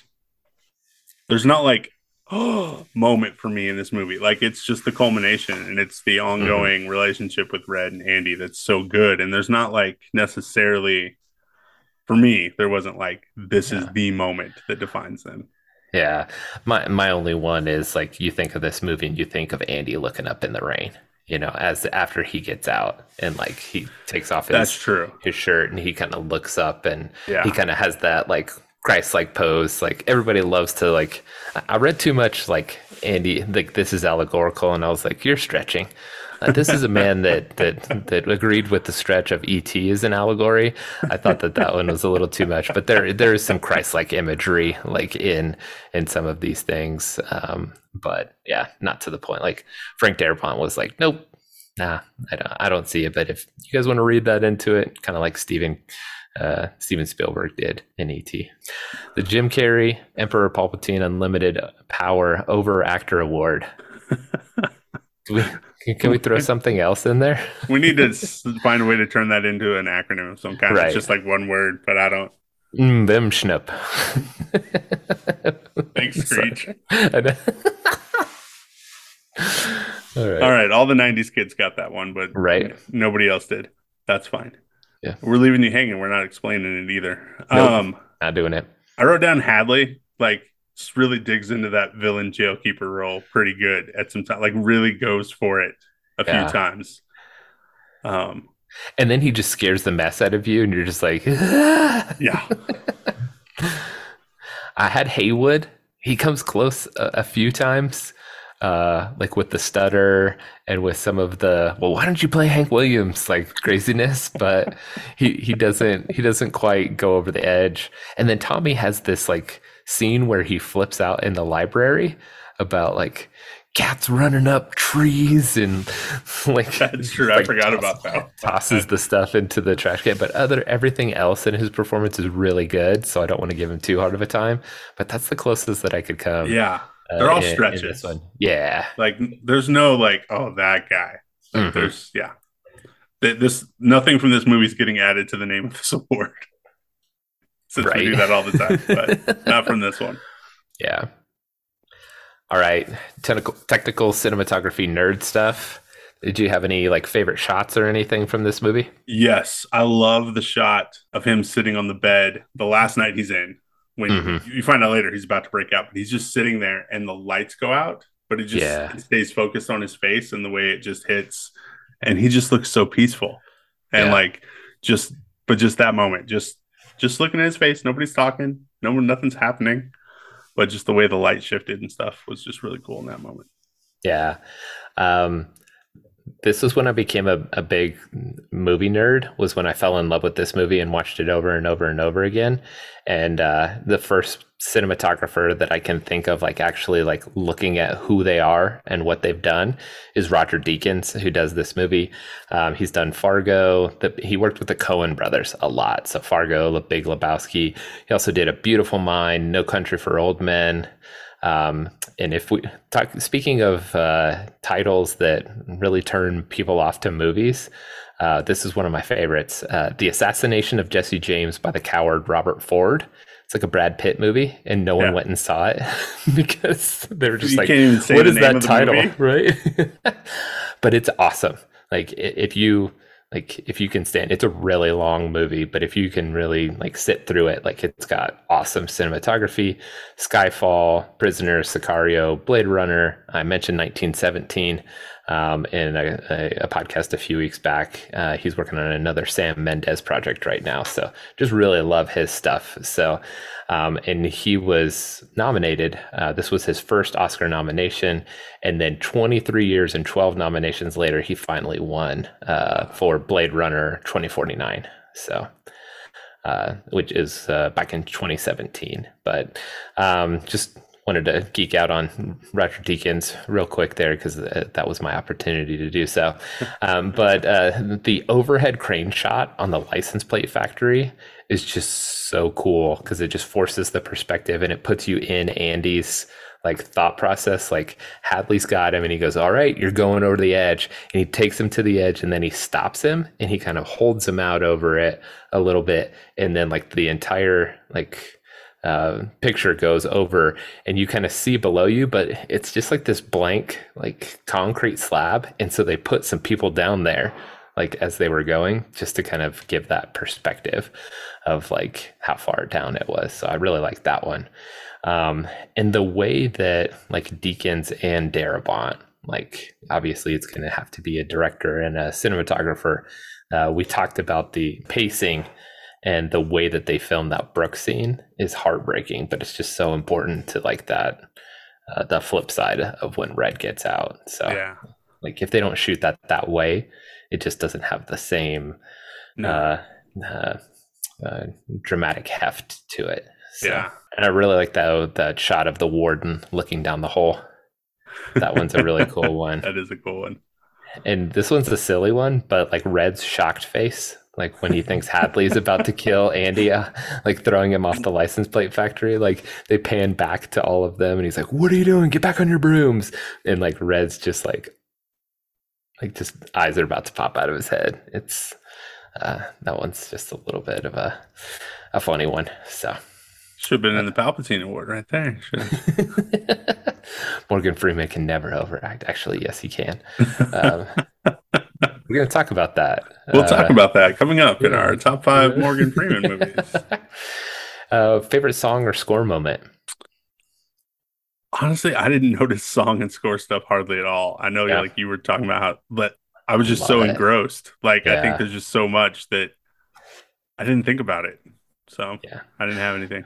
S2: There's not like moment for me in this movie. Like it's just the culmination, and it's the ongoing mm-hmm. relationship with Red and Andy that's so good. And there's not like necessarily, for me, there wasn't like this yeah. is the moment that defines them.
S1: Yeah. My my only one is like you think of this movie and you think of Andy looking up in the rain, you know, as after he gets out and like he takes off his
S2: That's true.
S1: his shirt and he kind of looks up and yeah. he kind of has that like Christ like pose. Like everybody loves to like I read too much like Andy like this is allegorical and I was like, You're stretching. Uh, this is a man that that that agreed with the stretch of ET as an allegory. I thought that that one was a little too much, but there there is some Christ-like imagery like in in some of these things. Um, but yeah, not to the point. Like Frank Darabont was like, nope, nah, I don't I don't see it. But if you guys want to read that into it, kind of like Steven uh, Steven Spielberg did in ET. The Jim Carrey Emperor Palpatine Unlimited Power Over Actor Award. we, can we throw something else in there?
S2: we need to find a way to turn that into an acronym of some kind. Right. It's just like one word, but I don't.
S1: Mm, them schnup.
S2: Thanks, Screech. all right. All right. All the 90s kids got that one, but
S1: right.
S2: nobody else did. That's fine.
S1: Yeah.
S2: We're leaving you hanging. We're not explaining it either.
S1: Nope, um, not doing it.
S2: I wrote down Hadley. Like, really digs into that villain jailkeeper role pretty good at some time. Like really goes for it a yeah. few times. Um,
S1: and then he just scares the mess out of you, and you're just like,
S2: yeah.
S1: I had Haywood. He comes close a, a few times, uh, like with the stutter and with some of the well, why don't you play Hank Williams like craziness? But he he doesn't he doesn't quite go over the edge. And then Tommy has this like scene where he flips out in the library about like cats running up trees and like
S2: that's true. Like, I forgot about that.
S1: Tosses the stuff into the trash can, but other everything else in his performance is really good. So I don't want to give him too hard of a time. But that's the closest that I could come.
S2: Yeah, they're all in, stretches. In
S1: this one. Yeah,
S2: like there's no like oh that guy. Like, mm-hmm. There's yeah. This nothing from this movie is getting added to the name of this award since right. we do that all the time, but not from this one.
S1: Yeah. All right, technical technical cinematography nerd stuff. Did you have any like favorite shots or anything from this movie?
S2: Yes, I love the shot of him sitting on the bed the last night he's in. When mm-hmm. you find out later he's about to break out, but he's just sitting there and the lights go out, but it just yeah. it stays focused on his face and the way it just hits, and he just looks so peaceful and yeah. like just, but just that moment, just just looking at his face. Nobody's talking. No nothing's happening. But just the way the light shifted and stuff was just really cool in that moment.
S1: Yeah. Um, this was when I became a, a big movie nerd. Was when I fell in love with this movie and watched it over and over and over again. And uh, the first cinematographer that I can think of, like actually like looking at who they are and what they've done, is Roger Deakins, who does this movie. Um, he's done Fargo. The, he worked with the Coen brothers a lot. So Fargo, The Big Lebowski. He also did A Beautiful Mind, No Country for Old Men. Um, and if we talk, speaking of uh, titles that really turn people off to movies, uh, this is one of my favorites uh, The Assassination of Jesse James by the coward Robert Ford. It's like a Brad Pitt movie, and no one yeah. went and saw it because they were just you like, "What is that title?" Right? but it's awesome. Like if you like if you can stand it's a really long movie but if you can really like sit through it like it's got awesome cinematography. Skyfall prisoner sicario blade runner i mentioned 1917 um, in a, a, a, podcast a few weeks back. Uh, he's working on another Sam Mendes project right now. So just really love his stuff. So, um, and he was nominated. Uh, this was his first Oscar nomination. And then 23 years and 12 nominations later, he finally won uh, for Blade Runner 2049. So, uh, which is uh, back in 2017. But um, just wanted to geek out on Roger Deakins real quick there because uh, that was my opportunity to do so. Um, but uh, the overhead crane shot on the license plate factory is just so cool because it just forces the perspective and it puts you in Andy's like thought process. Like Hadley's got him and he goes, All right, you're going over the edge. And he takes him to the edge and then he stops him and he kind of holds him out over it a little bit. And then like the entire like uh, picture goes over and you kind of see below you, but it's just like this blank, like concrete slab. And so they put some people down there, like as they were going, just to kind of give that perspective of like how far down it was. So I really like that one. Um, and the way that like Deakins and Darabont Like, obviously, it's going to have to be a director and a cinematographer. Uh, we talked about the pacing and the way that they filmed that Brook scene is heartbreaking, but it's just so important to like that uh, the flip side of when Red gets out. So, yeah. like, if they don't shoot that that way, it just doesn't have the same no. uh, uh, uh dramatic heft to it. So, yeah. And I really like that that shot of the warden looking down the hole. That one's a really cool one.
S2: that is a cool one.
S1: And this one's a silly one, but like Red's shocked face, like when he thinks Hadley's about to kill Andy, uh, like throwing him off the license plate factory. Like they pan back to all of them, and he's like, "What are you doing? Get back on your brooms!" And like Red's just like, like just eyes are about to pop out of his head. It's uh, that one's just a little bit of a a funny one. So
S2: should have been in the Palpatine Award right there.
S1: Morgan Freeman can never overact. Actually, yes, he can. Um, we're going to talk about that.
S2: We'll uh, talk about that coming up in our top five Morgan Freeman movies.
S1: Uh, favorite song or score moment?
S2: Honestly, I didn't notice song and score stuff hardly at all. I know, yeah. like you were talking about how, but I was just so it. engrossed. Like yeah. I think there's just so much that I didn't think about it. So yeah. I didn't have anything.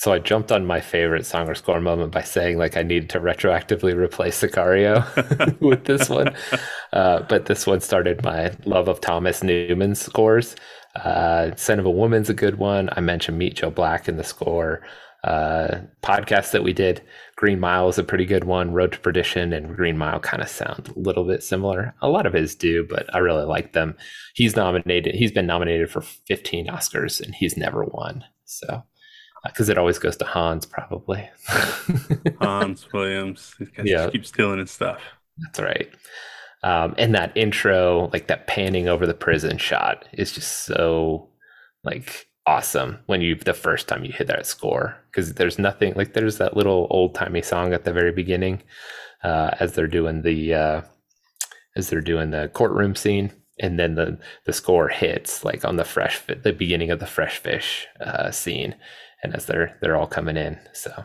S1: So I jumped on my favorite song or score moment by saying like I needed to retroactively replace Sicario with this one. Uh, but this one started my love of Thomas Newman's scores. Uh, Scent of a Woman's a good one. I mentioned Meet Joe Black in the score. Uh, podcast that we did, Green Mile is a pretty good one. Road to Perdition and Green Mile kind of sound a little bit similar. A lot of his do, but I really like them. He's nominated. He's been nominated for 15 Oscars and he's never won. So because it always goes to Hans, probably.
S2: Hans Williams. Yeah. Keep stealing his stuff.
S1: That's right. Um, and that intro, like that panning over the prison shot, is just so like awesome when you the first time you hit that score because there's nothing like there's that little old timey song at the very beginning uh, as they're doing the uh, as they're doing the courtroom scene and then the the score hits like on the fresh the beginning of the fresh fish uh, scene and as they're they're all coming in. So,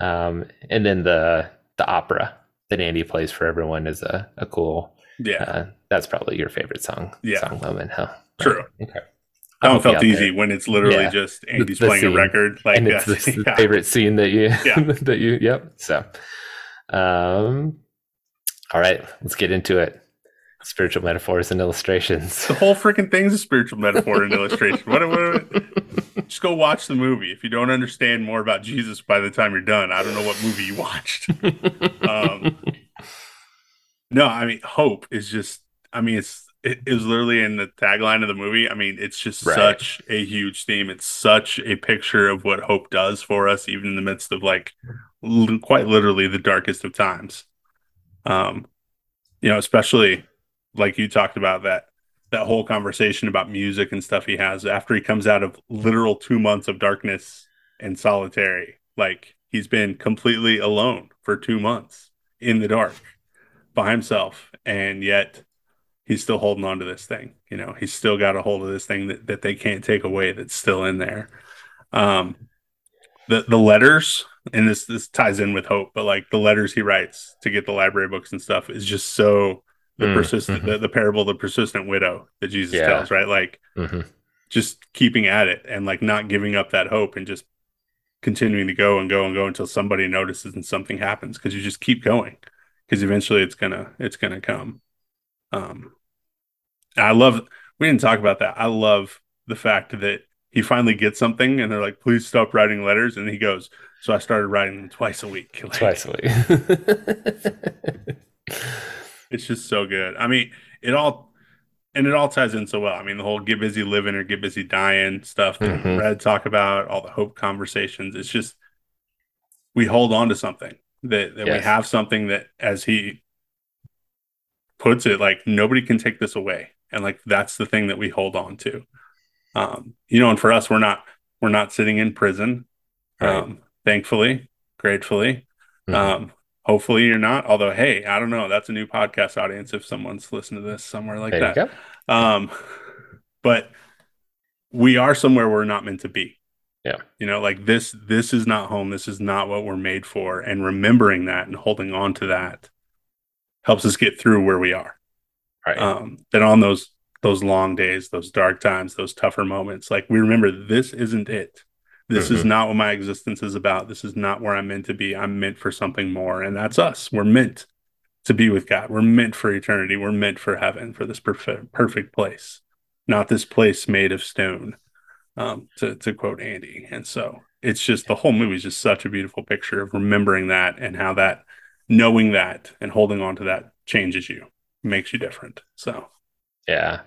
S1: um, and then the the opera that Andy plays for everyone is a, a cool.
S2: Yeah, uh,
S1: that's probably your favorite song.
S2: Yeah.
S1: song moment, huh?
S2: True. Okay. That one felt easy there. when it's literally yeah. just Andy's the, the playing scene. a record. Like
S1: and it's the, yeah. favorite scene that you yeah. that you yep. So um all right, let's get into it spiritual metaphors and illustrations.
S2: The whole freaking thing's a spiritual metaphor and illustration. What, what, what, just go watch the movie. If you don't understand more about Jesus by the time you're done, I don't know what movie you watched. um, no, I mean, hope is just, I mean, it's, it is literally in the tagline of the movie. I mean, it's just right. such a huge theme. It's such a picture of what hope does for us, even in the midst of like l- quite literally the darkest of times. Um, you know, especially like you talked about that that whole conversation about music and stuff he has after he comes out of literal two months of darkness and solitary. Like he's been completely alone for two months in the dark by himself, and yet he's still holding on to this thing. You know, he's still got a hold of this thing that, that they can't take away that's still in there. Um the the letters and this this ties in with hope, but like the letters he writes to get the library books and stuff is just so the mm, persistent mm-hmm. the, the, parable of the persistent widow that jesus yeah. tells right like mm-hmm. just keeping at it and like not giving up that hope and just continuing to go and go and go until somebody notices and something happens because you just keep going because eventually it's gonna it's gonna come um i love we didn't talk about that i love the fact that he finally gets something and they're like please stop writing letters and he goes so i started writing them twice a week
S1: like, twice a
S2: week It's just so good. I mean, it all and it all ties in so well. I mean, the whole get busy living or get busy dying stuff that mm-hmm. Red talk about, all the hope conversations. It's just we hold on to something that, that yes. we have something that as he puts it, like nobody can take this away. And like that's the thing that we hold on to. Um, you know, and for us, we're not we're not sitting in prison. Right. Um, thankfully, gratefully. Mm-hmm. Um, Hopefully you're not. Although, hey, I don't know. That's a new podcast audience if someone's listening to this somewhere like there that. Um, but we are somewhere we're not meant to be.
S1: Yeah.
S2: You know, like this, this is not home. This is not what we're made for. And remembering that and holding on to that helps us get through where we are. Right. Um, then on those those long days, those dark times, those tougher moments, like we remember this isn't it. This mm-hmm. is not what my existence is about. This is not where I'm meant to be. I'm meant for something more. And that's us. We're meant to be with God. We're meant for eternity. We're meant for heaven, for this perfect, perfect place, not this place made of stone, um, to, to quote Andy. And so it's just the whole movie is just such a beautiful picture of remembering that and how that, knowing that and holding on to that changes you, makes you different. So
S1: yeah.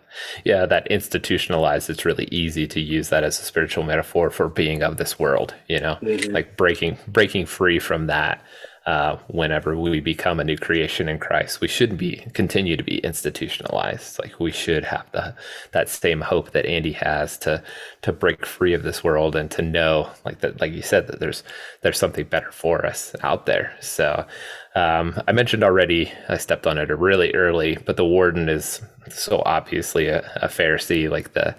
S1: Yeah, that institutionalized, it's really easy to use that as a spiritual metaphor for being of this world, you know, mm-hmm. like breaking breaking free from that uh, whenever we become a new creation in Christ, we shouldn't be continue to be institutionalized. Like we should have the that same hope that Andy has to to break free of this world and to know, like that, like you said, that there's there's something better for us out there. So um, I mentioned already, I stepped on it really early, but the warden is so obviously a, a Pharisee, like the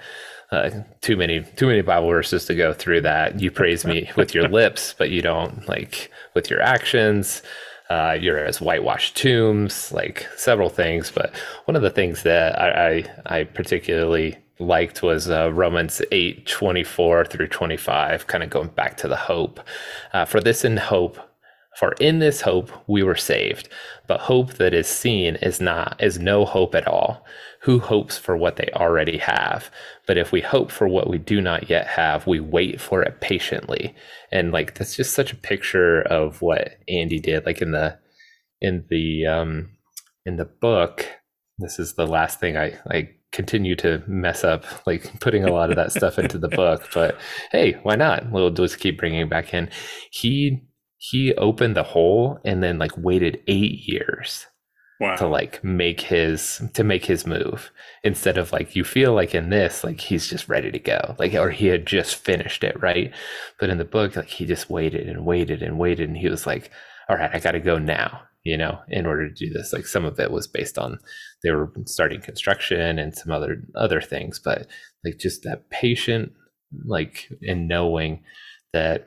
S1: uh, too many too many Bible verses to go through that. You praise me with your lips, but you don't like with your actions. Uh, you're as whitewashed tombs, like several things. But one of the things that I I, I particularly liked was uh, Romans 8 24 through 25, kind of going back to the hope. Uh, for this in hope, for in this hope we were saved. But hope that is seen is not is no hope at all. Who hopes for what they already have? But if we hope for what we do not yet have, we wait for it patiently. And like that's just such a picture of what Andy did. Like in the in the um in the book, this is the last thing I I continue to mess up, like putting a lot of that stuff into the book. But hey, why not? We'll just keep bringing it back in. He he opened the hole and then like waited eight years wow. to like make his to make his move. Instead of like you feel like in this like he's just ready to go like or he had just finished it right? But in the book like he just waited and waited and waited and he was like all right i gotta go now you know in order to do this. Like some of it was based on they were starting construction and some other other things but like just that patient like in knowing that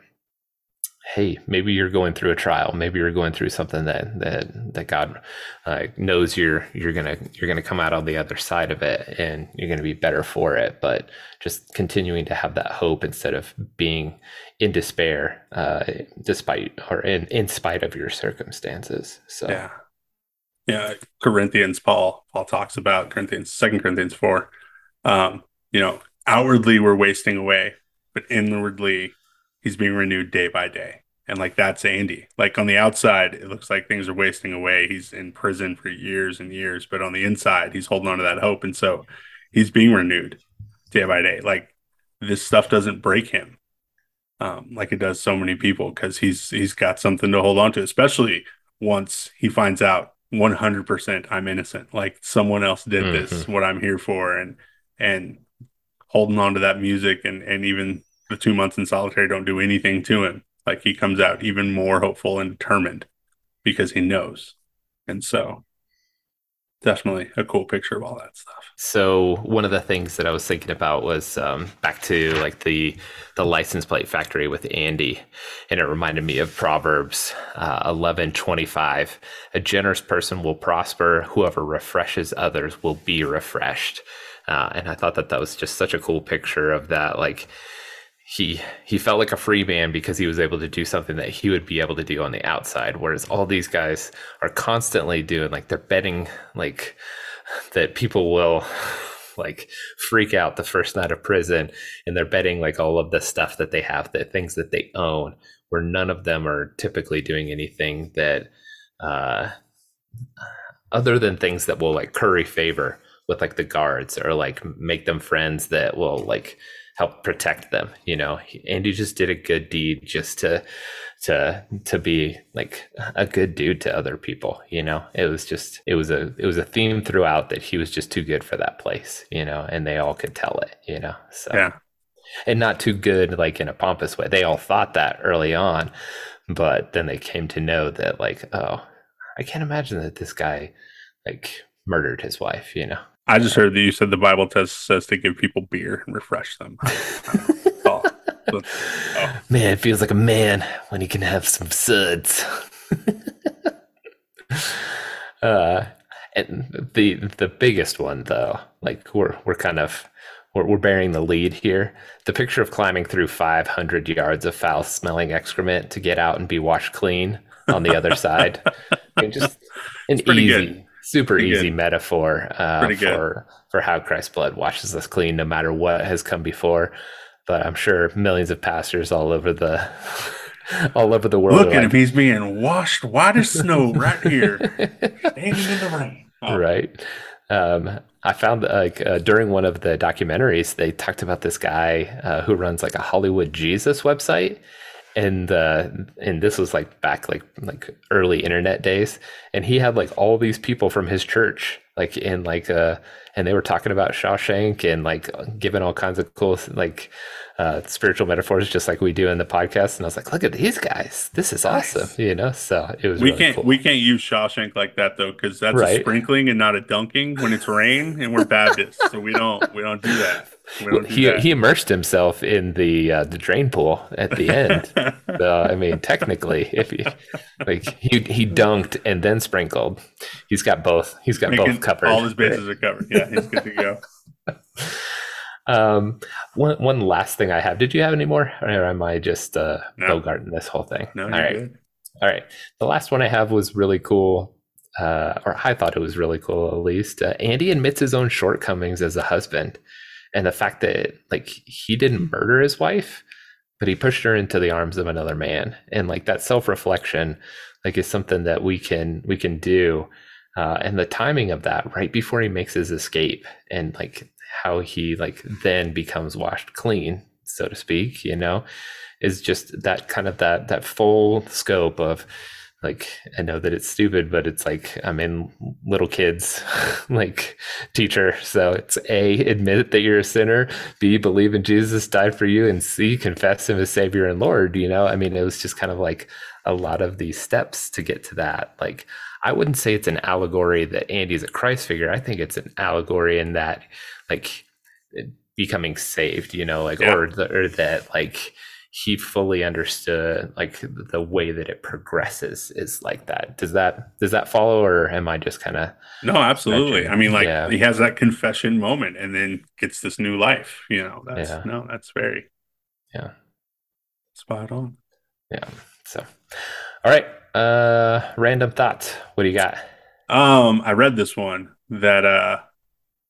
S1: hey, maybe you're going through a trial, maybe you're going through something that that that God uh, knows you're you're gonna you're gonna come out on the other side of it, and you're gonna be better for it. But just continuing to have that hope instead of being in despair, uh, despite or in in spite of your circumstances. So
S2: yeah, yeah. Corinthians, Paul Paul talks about Corinthians, Second Corinthians four. Um, you know, outwardly we're wasting away, but inwardly he's being renewed day by day. And like that's Andy. Like on the outside, it looks like things are wasting away. He's in prison for years and years, but on the inside, he's holding on to that hope. And so he's being renewed day by day. Like this stuff doesn't break him. Um, like it does so many people because he's he's got something to hold on to, especially once he finds out 100% I'm innocent. Like someone else did mm-hmm. this, what I'm here for, and and holding on to that music and and even the two months in solitary don't do anything to him. Like he comes out even more hopeful and determined because he knows. And so definitely a cool picture of all that stuff.
S1: So one of the things that I was thinking about was um, back to like the the license plate factory with Andy, and it reminded me of Proverbs uh, eleven twenty five. A generous person will prosper. Whoever refreshes others will be refreshed. Uh, and I thought that that was just such a cool picture of that, like he he felt like a free man because he was able to do something that he would be able to do on the outside whereas all these guys are constantly doing like they're betting like that people will like freak out the first night of prison and they're betting like all of the stuff that they have the things that they own where none of them are typically doing anything that uh other than things that will like curry favor with like the guards or like make them friends that will like help protect them you know? Andy just did a good deed just to to to be like a good dude to other people you know? It was just it was a it was a theme throughout that he was just too good for that place you know? And they all could tell it you know? So
S2: yeah.
S1: And not too good like in a pompous way. They all thought that early on but then they came to know that like oh i can't imagine that this guy like murdered his wife you know
S2: I just heard that you said the Bible test says to give people beer and refresh them.
S1: oh. oh. Man, it feels like a man when he can have some suds. Uh, and the the biggest one though, like we're we're kind of we're, we're bearing the lead here. The picture of climbing through 500 yards of foul smelling excrement to get out and be washed clean on the other side. I mean, just an easy, good. Super pretty easy good. metaphor uh, for for how Christ's blood washes us clean, no matter what has come before. But I'm sure millions of pastors all over the all over the world.
S2: Look at like, him; he's being washed white as snow right here, standing in the rain.
S1: Oh. Right. Um, I found like uh, during one of the documentaries, they talked about this guy uh, who runs like a Hollywood Jesus website, and uh, and this was like back like like early internet days, and he had like all these people from his church like in like uh and they were talking about Shawshank and like giving all kinds of cool like uh, spiritual metaphors, just like we do in the podcast. And I was like, look at these guys. This is awesome. Nice. You know, so it was.
S2: We
S1: really
S2: can't
S1: cool.
S2: we can't use Shawshank like that though, because that's right? a sprinkling and not a dunking when it's rain, and we're Baptists, so we don't we don't do that.
S1: He that. he immersed himself in the uh, the drain pool at the end. so I mean, technically, if he like he he dunked and then sprinkled, he's got both. He's got Making, both covered.
S2: All his bases are covered. Yeah, he's good to go.
S1: Um, one one last thing I have. Did you have any more, or am I just uh, no. Bogarting this whole thing?
S2: No, All right.
S1: Good. All right. The last one I have was really cool, uh, or I thought it was really cool at least. Uh, Andy admits his own shortcomings as a husband, and the fact that like he didn't murder his wife, but he pushed her into the arms of another man, and like that self reflection, like is something that we can we can do. Uh, and the timing of that right before he makes his escape and like how he like then becomes washed clean, so to speak, you know, is just that kind of that that full scope of like I know that it's stupid, but it's like I'm in little kids like teacher. So it's A, admit that you're a sinner, B, believe in Jesus died for you, and C, confess him as Savior and Lord. You know, I mean, it was just kind of like a lot of these steps to get to that. Like I wouldn't say it's an allegory that Andy's a Christ figure. I think it's an allegory in that like becoming saved, you know, like yeah. or the, or that like he fully understood like the way that it progresses is like that. Does that does that follow or am I just kind of
S2: No, absolutely. I mean like yeah. he has that confession moment and then gets this new life, you know. That's yeah. no, that's very
S1: Yeah.
S2: Spot on.
S1: Yeah. So all right. Uh random thoughts. What do you got?
S2: Um I read this one that uh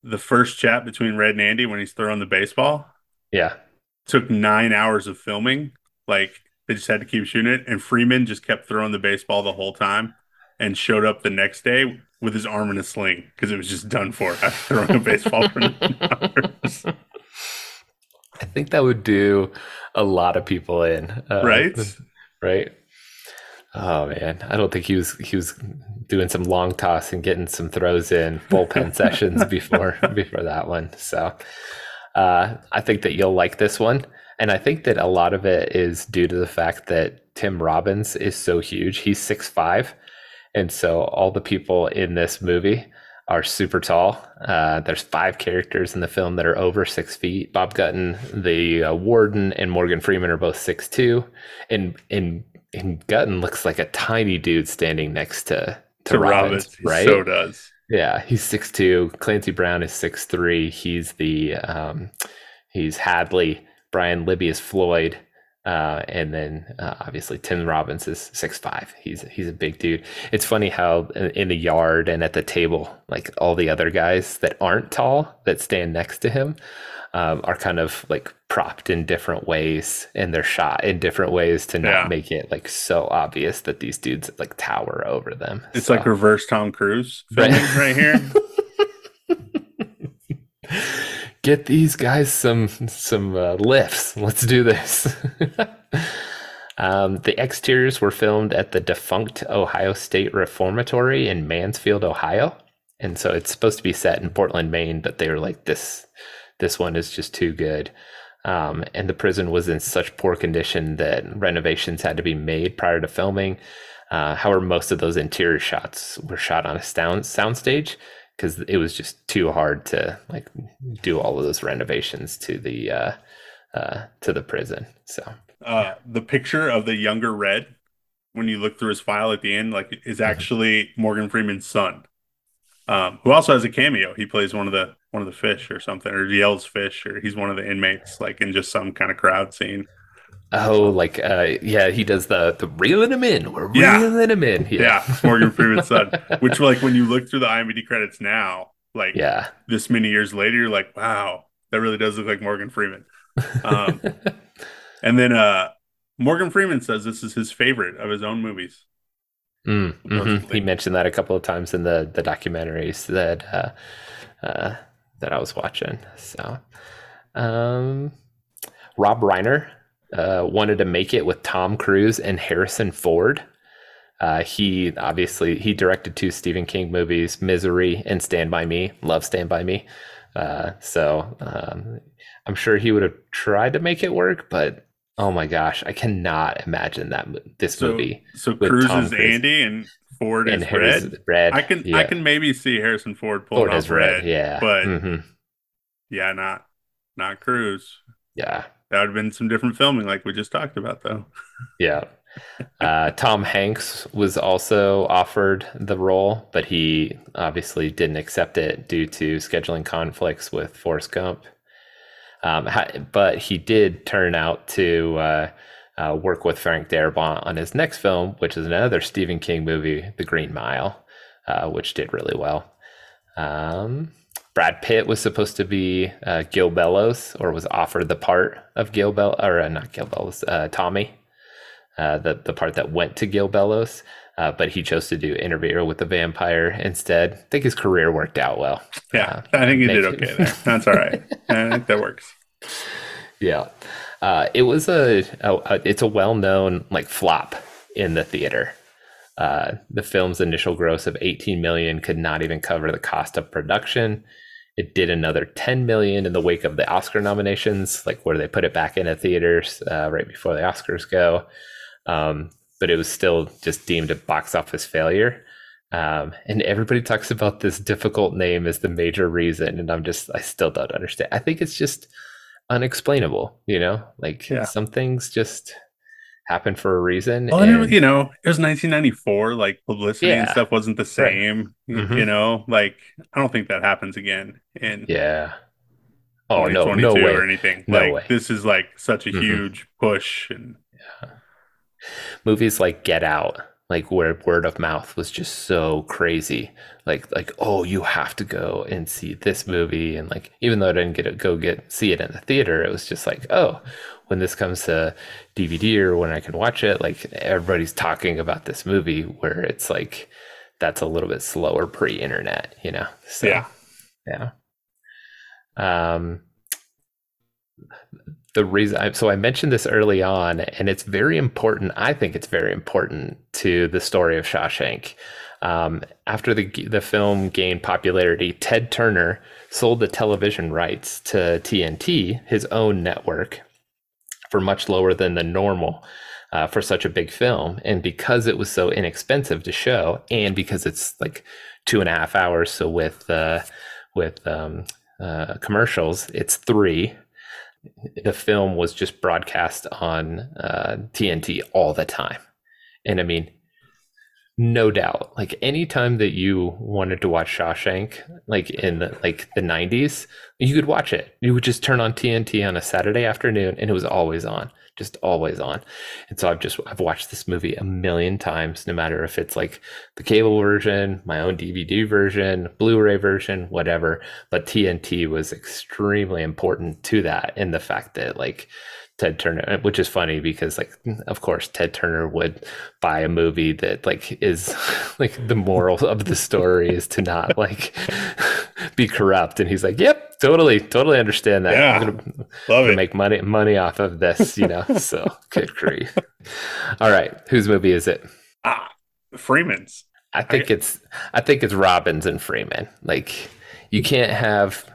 S2: the first chat between Red and Andy when he's throwing the baseball.
S1: Yeah.
S2: Took nine hours of filming. Like they just had to keep shooting it. And Freeman just kept throwing the baseball the whole time and showed up the next day with his arm in a sling because it was just done for after throwing a baseball for nine hours.
S1: I think that would do a lot of people in.
S2: Uh, right?
S1: Right. Oh man, I don't think he was he was doing some long toss and getting some throws in bullpen sessions before before that one. So uh, I think that you'll like this one, and I think that a lot of it is due to the fact that Tim Robbins is so huge. He's six five, and so all the people in this movie are super tall. Uh, there's five characters in the film that are over six feet. Bob Gunton, the uh, warden, and Morgan Freeman are both six two, and and and Gunton looks like a tiny dude standing next to to, to Robbins, Robbins, right?
S2: So does.
S1: Yeah, he's six two. Clancy Brown is six three. He's the um, he's Hadley. Brian Libby is Floyd. Uh, and then uh, obviously Tim Robbins is six five. He's he's a big dude. It's funny how in, in the yard and at the table, like all the other guys that aren't tall that stand next to him, um, are kind of like propped in different ways and they're shot in different ways to not yeah. make it like so obvious that these dudes like tower over them.
S2: It's so. like reverse Tom Cruise filming right, right here.
S1: Get these guys some some uh, lifts. Let's do this. um, the exteriors were filmed at the defunct Ohio State Reformatory in Mansfield, Ohio, and so it's supposed to be set in Portland, Maine, but they were like this this one is just too good. Um, and the prison was in such poor condition that renovations had to be made prior to filming. Uh, however, most of those interior shots were shot on a sound soundstage because it was just too hard to like do all of those renovations to the uh, uh, to the prison. So
S2: uh, the picture of the younger Red when you look through his file at the end, like is mm-hmm. actually Morgan Freeman's son, um, who also has a cameo. He plays one of the one of the fish or something, or yells fish, or he's one of the inmates, like in just some kind of crowd scene.
S1: Oh, like uh, yeah, he does the the reeling him in. We're reeling yeah. him in.
S2: Yeah, yeah Morgan Freeman's son. Which, like, when you look through the IMDb credits now, like,
S1: yeah,
S2: this many years later, you're like, wow, that really does look like Morgan Freeman. Um, and then uh, Morgan Freeman says this is his favorite of his own movies.
S1: Mm, mm-hmm. He mentioned that a couple of times in the the documentaries that uh, uh, that I was watching. So, um, Rob Reiner uh, wanted to make it with Tom Cruise and Harrison Ford. Uh, he obviously he directed two Stephen King movies, Misery and Stand by Me. Love Stand by Me. Uh, so um, I'm sure he would have tried to make it work, but oh my gosh, I cannot imagine that this
S2: so,
S1: movie.
S2: So Cruise is Cruise. Andy and Ford and is Red. Red. I can yeah. I can maybe see Harrison Ford pulling Ford off Red, Red,
S1: yeah,
S2: but mm-hmm. yeah, not not Cruise.
S1: Yeah,
S2: that would have been some different filming, like we just talked about, though.
S1: yeah. Uh, Tom Hanks was also offered the role, but he obviously didn't accept it due to scheduling conflicts with Forrest Gump. Um, but he did turn out to uh, uh, work with Frank Darabont on his next film, which is another Stephen King movie, The Green Mile, uh, which did really well. Um, Brad Pitt was supposed to be uh, Gil Bellows, or was offered the part of Gil Bell, or uh, not Gil Bellows, uh, Tommy, the the part that went to Gil Bellows, uh, but he chose to do Interview with the Vampire instead. I think his career worked out well.
S2: Yeah, uh, I think he did okay there. That's all right. I think that works.
S1: Yeah, it was a, a, a it's a well known like flop in the theater. Uh, the film's initial gross of 18 million could not even cover the cost of production. It did another 10 million in the wake of the Oscar nominations, like where they put it back in into theaters uh, right before the Oscars go. Um, but it was still just deemed a box office failure. Um, and everybody talks about this difficult name as the major reason, and I'm just I still don't understand. I think it's just unexplainable, you know, like yeah. some things just happen for a reason.
S2: Well, and, you know, it was 1994. Like publicity yeah, and stuff wasn't the same. Right. Mm-hmm. You know, like I don't think that happens again. And
S1: yeah. Oh no, no way
S2: or anything. No like way. this is like such a mm-hmm. huge push and yeah.
S1: Movies like Get Out, like where word of mouth was just so crazy. Like like oh, you have to go and see this movie, and like even though I didn't get to go get see it in the theater, it was just like oh, when this comes to DVD or when I can watch it, like everybody's talking about this movie where it's like that's a little bit slower pre-internet, you know.
S2: So, yeah.
S1: Yeah. Um the reason I, so I mentioned this early on and it's very important I think it's very important to the story of Shawshank. Um, after the the film gained popularity, Ted Turner sold the television rights to TNT, his own network, for much lower than the normal uh, for such a big film. And because it was so inexpensive to show, and because it's like two and a half hours, so with uh, with um, uh, commercials, it's three. The film was just broadcast on TNT uh, all the time, and I mean, no doubt like anytime that you wanted to watch shawshank like in the like the 90s you could watch it. You would just turn on tnt on a saturday afternoon and it was always on just always on. And so i've just i've watched this movie a million times no matter if it's like the cable version my own dvd version blu-ray version whatever. But tnt was extremely important to that in the fact that like Ted Turner, which is funny because like of course Ted Turner would buy a movie that like is like the moral of the story is to not like be corrupt and he's like, "Yep, totally totally understand that.
S2: Yeah,
S1: I'm gonna, Love I'm gonna make money money off of this, you know." so, good grief. All right, whose movie is it?
S2: Ah, Freeman's.
S1: I think I, it's I think it's Robbins and Freeman. Like you can't have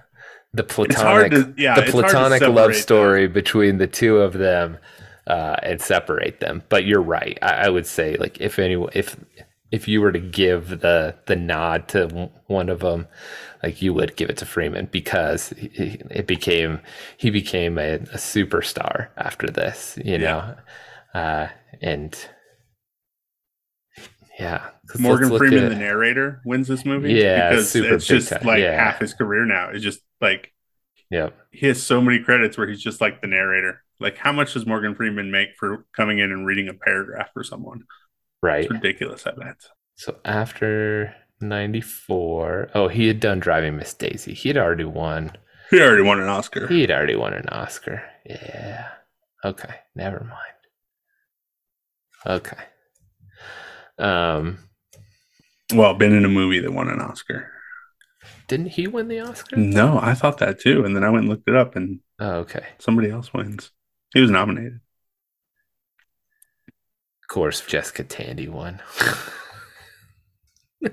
S1: the platonic to, yeah, the platonic love story them. between the two of them uh, and separate them. But you're right. I, I, would say like if any if if you were to give the the nod to one of them, like you would give it to Freeman because he, it became he became a, a superstar after this. You know, uh, and Yeah,
S2: Morgan Freeman, at... the narrator, wins this movie. Yeah, because it's just time. like yeah. half his career now. It's just like,
S1: yeah,
S2: he has so many credits where he's just like the narrator. Like, how much does Morgan Freeman make for coming in and reading a paragraph for someone?
S1: Right,
S2: it's ridiculous. at that.
S1: So after '94, oh, he had done Driving Miss Daisy. He had already won.
S2: He already won an Oscar.
S1: He had already won an Oscar. Yeah. Okay. Never mind. Okay. Um.
S2: Well, been in a movie that won an Oscar.
S1: Didn't he win the Oscar?
S2: No, I thought that too, and then I went and looked it up, and
S1: oh, okay,
S2: somebody else wins. He was nominated.
S1: Of course, Jessica Tandy won.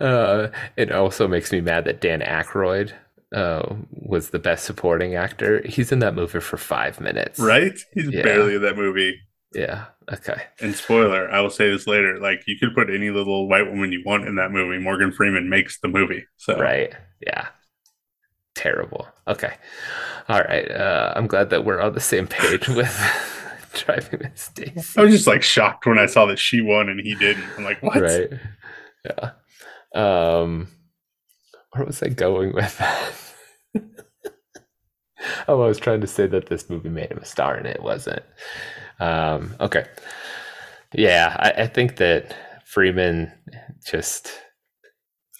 S1: uh, it also makes me mad that Dan Aykroyd uh, was the best supporting actor. He's in that movie for five minutes.
S2: Right? He's yeah. barely in that movie.
S1: Yeah. Okay.
S2: And spoiler, I will say this later. Like you could put any little white woman you want in that movie. Morgan Freeman makes the movie. So
S1: right. Yeah. Terrible. Okay. All right. Uh, I'm glad that we're on the same page with driving Miss Daisy.
S2: I was just like shocked when I saw that she won and he didn't. I'm like, what?
S1: Right. Yeah. Um, where was I going with that? oh, I was trying to say that this movie made him a star, and it wasn't. Um, okay. Yeah, I, I think that Freeman just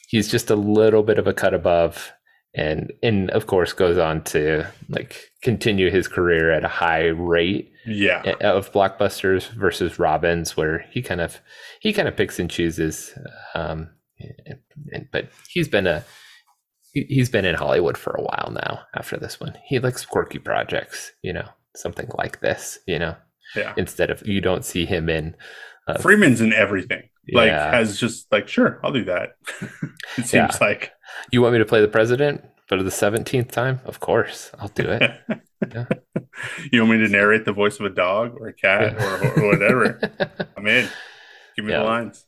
S1: he's just a little bit of a cut above and and of course goes on to like continue his career at a high rate
S2: yeah.
S1: of blockbusters versus robbins where he kind of he kind of picks and chooses um but he's been a he's been in hollywood for a while now after this one. He likes quirky projects you know something like this you know
S2: yeah.
S1: instead of you don't see him in
S2: uh, freeman's in everything. Like yeah. has just like sure i'll do that. It seems yeah. like.
S1: You want me to play the president for the 17th time? Of course i'll do it.
S2: Yeah. you want me to narrate the voice of a dog or a cat or, or whatever? I'm in. Give me the lines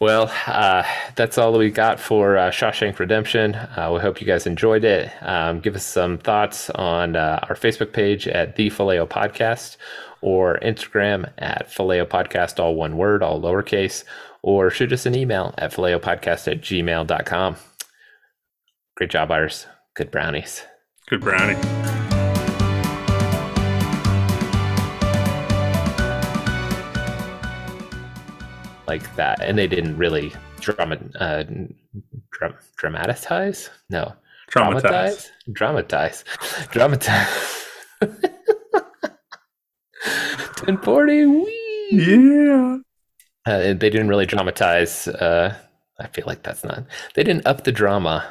S1: well, uh, that's all we got for uh, Shawshank Redemption. Uh, we hope you guys enjoyed it. Um, give us some thoughts on uh, our Facebook page at the Faleo Podcast or Instagram at Faleo Podcast, all one word, all lowercase, or shoot us an email at faleopodcast at gmail.com. Great job, Iris. Good brownies.
S2: Good brownie.
S1: Like that, and they didn't really drama uh, dra- dramatize. No,
S2: traumatize,
S1: dramatize, dramatize. Ten forty.
S2: Yeah.
S1: Uh, they didn't really dramatize. Uh, I feel like that's not. They didn't up the drama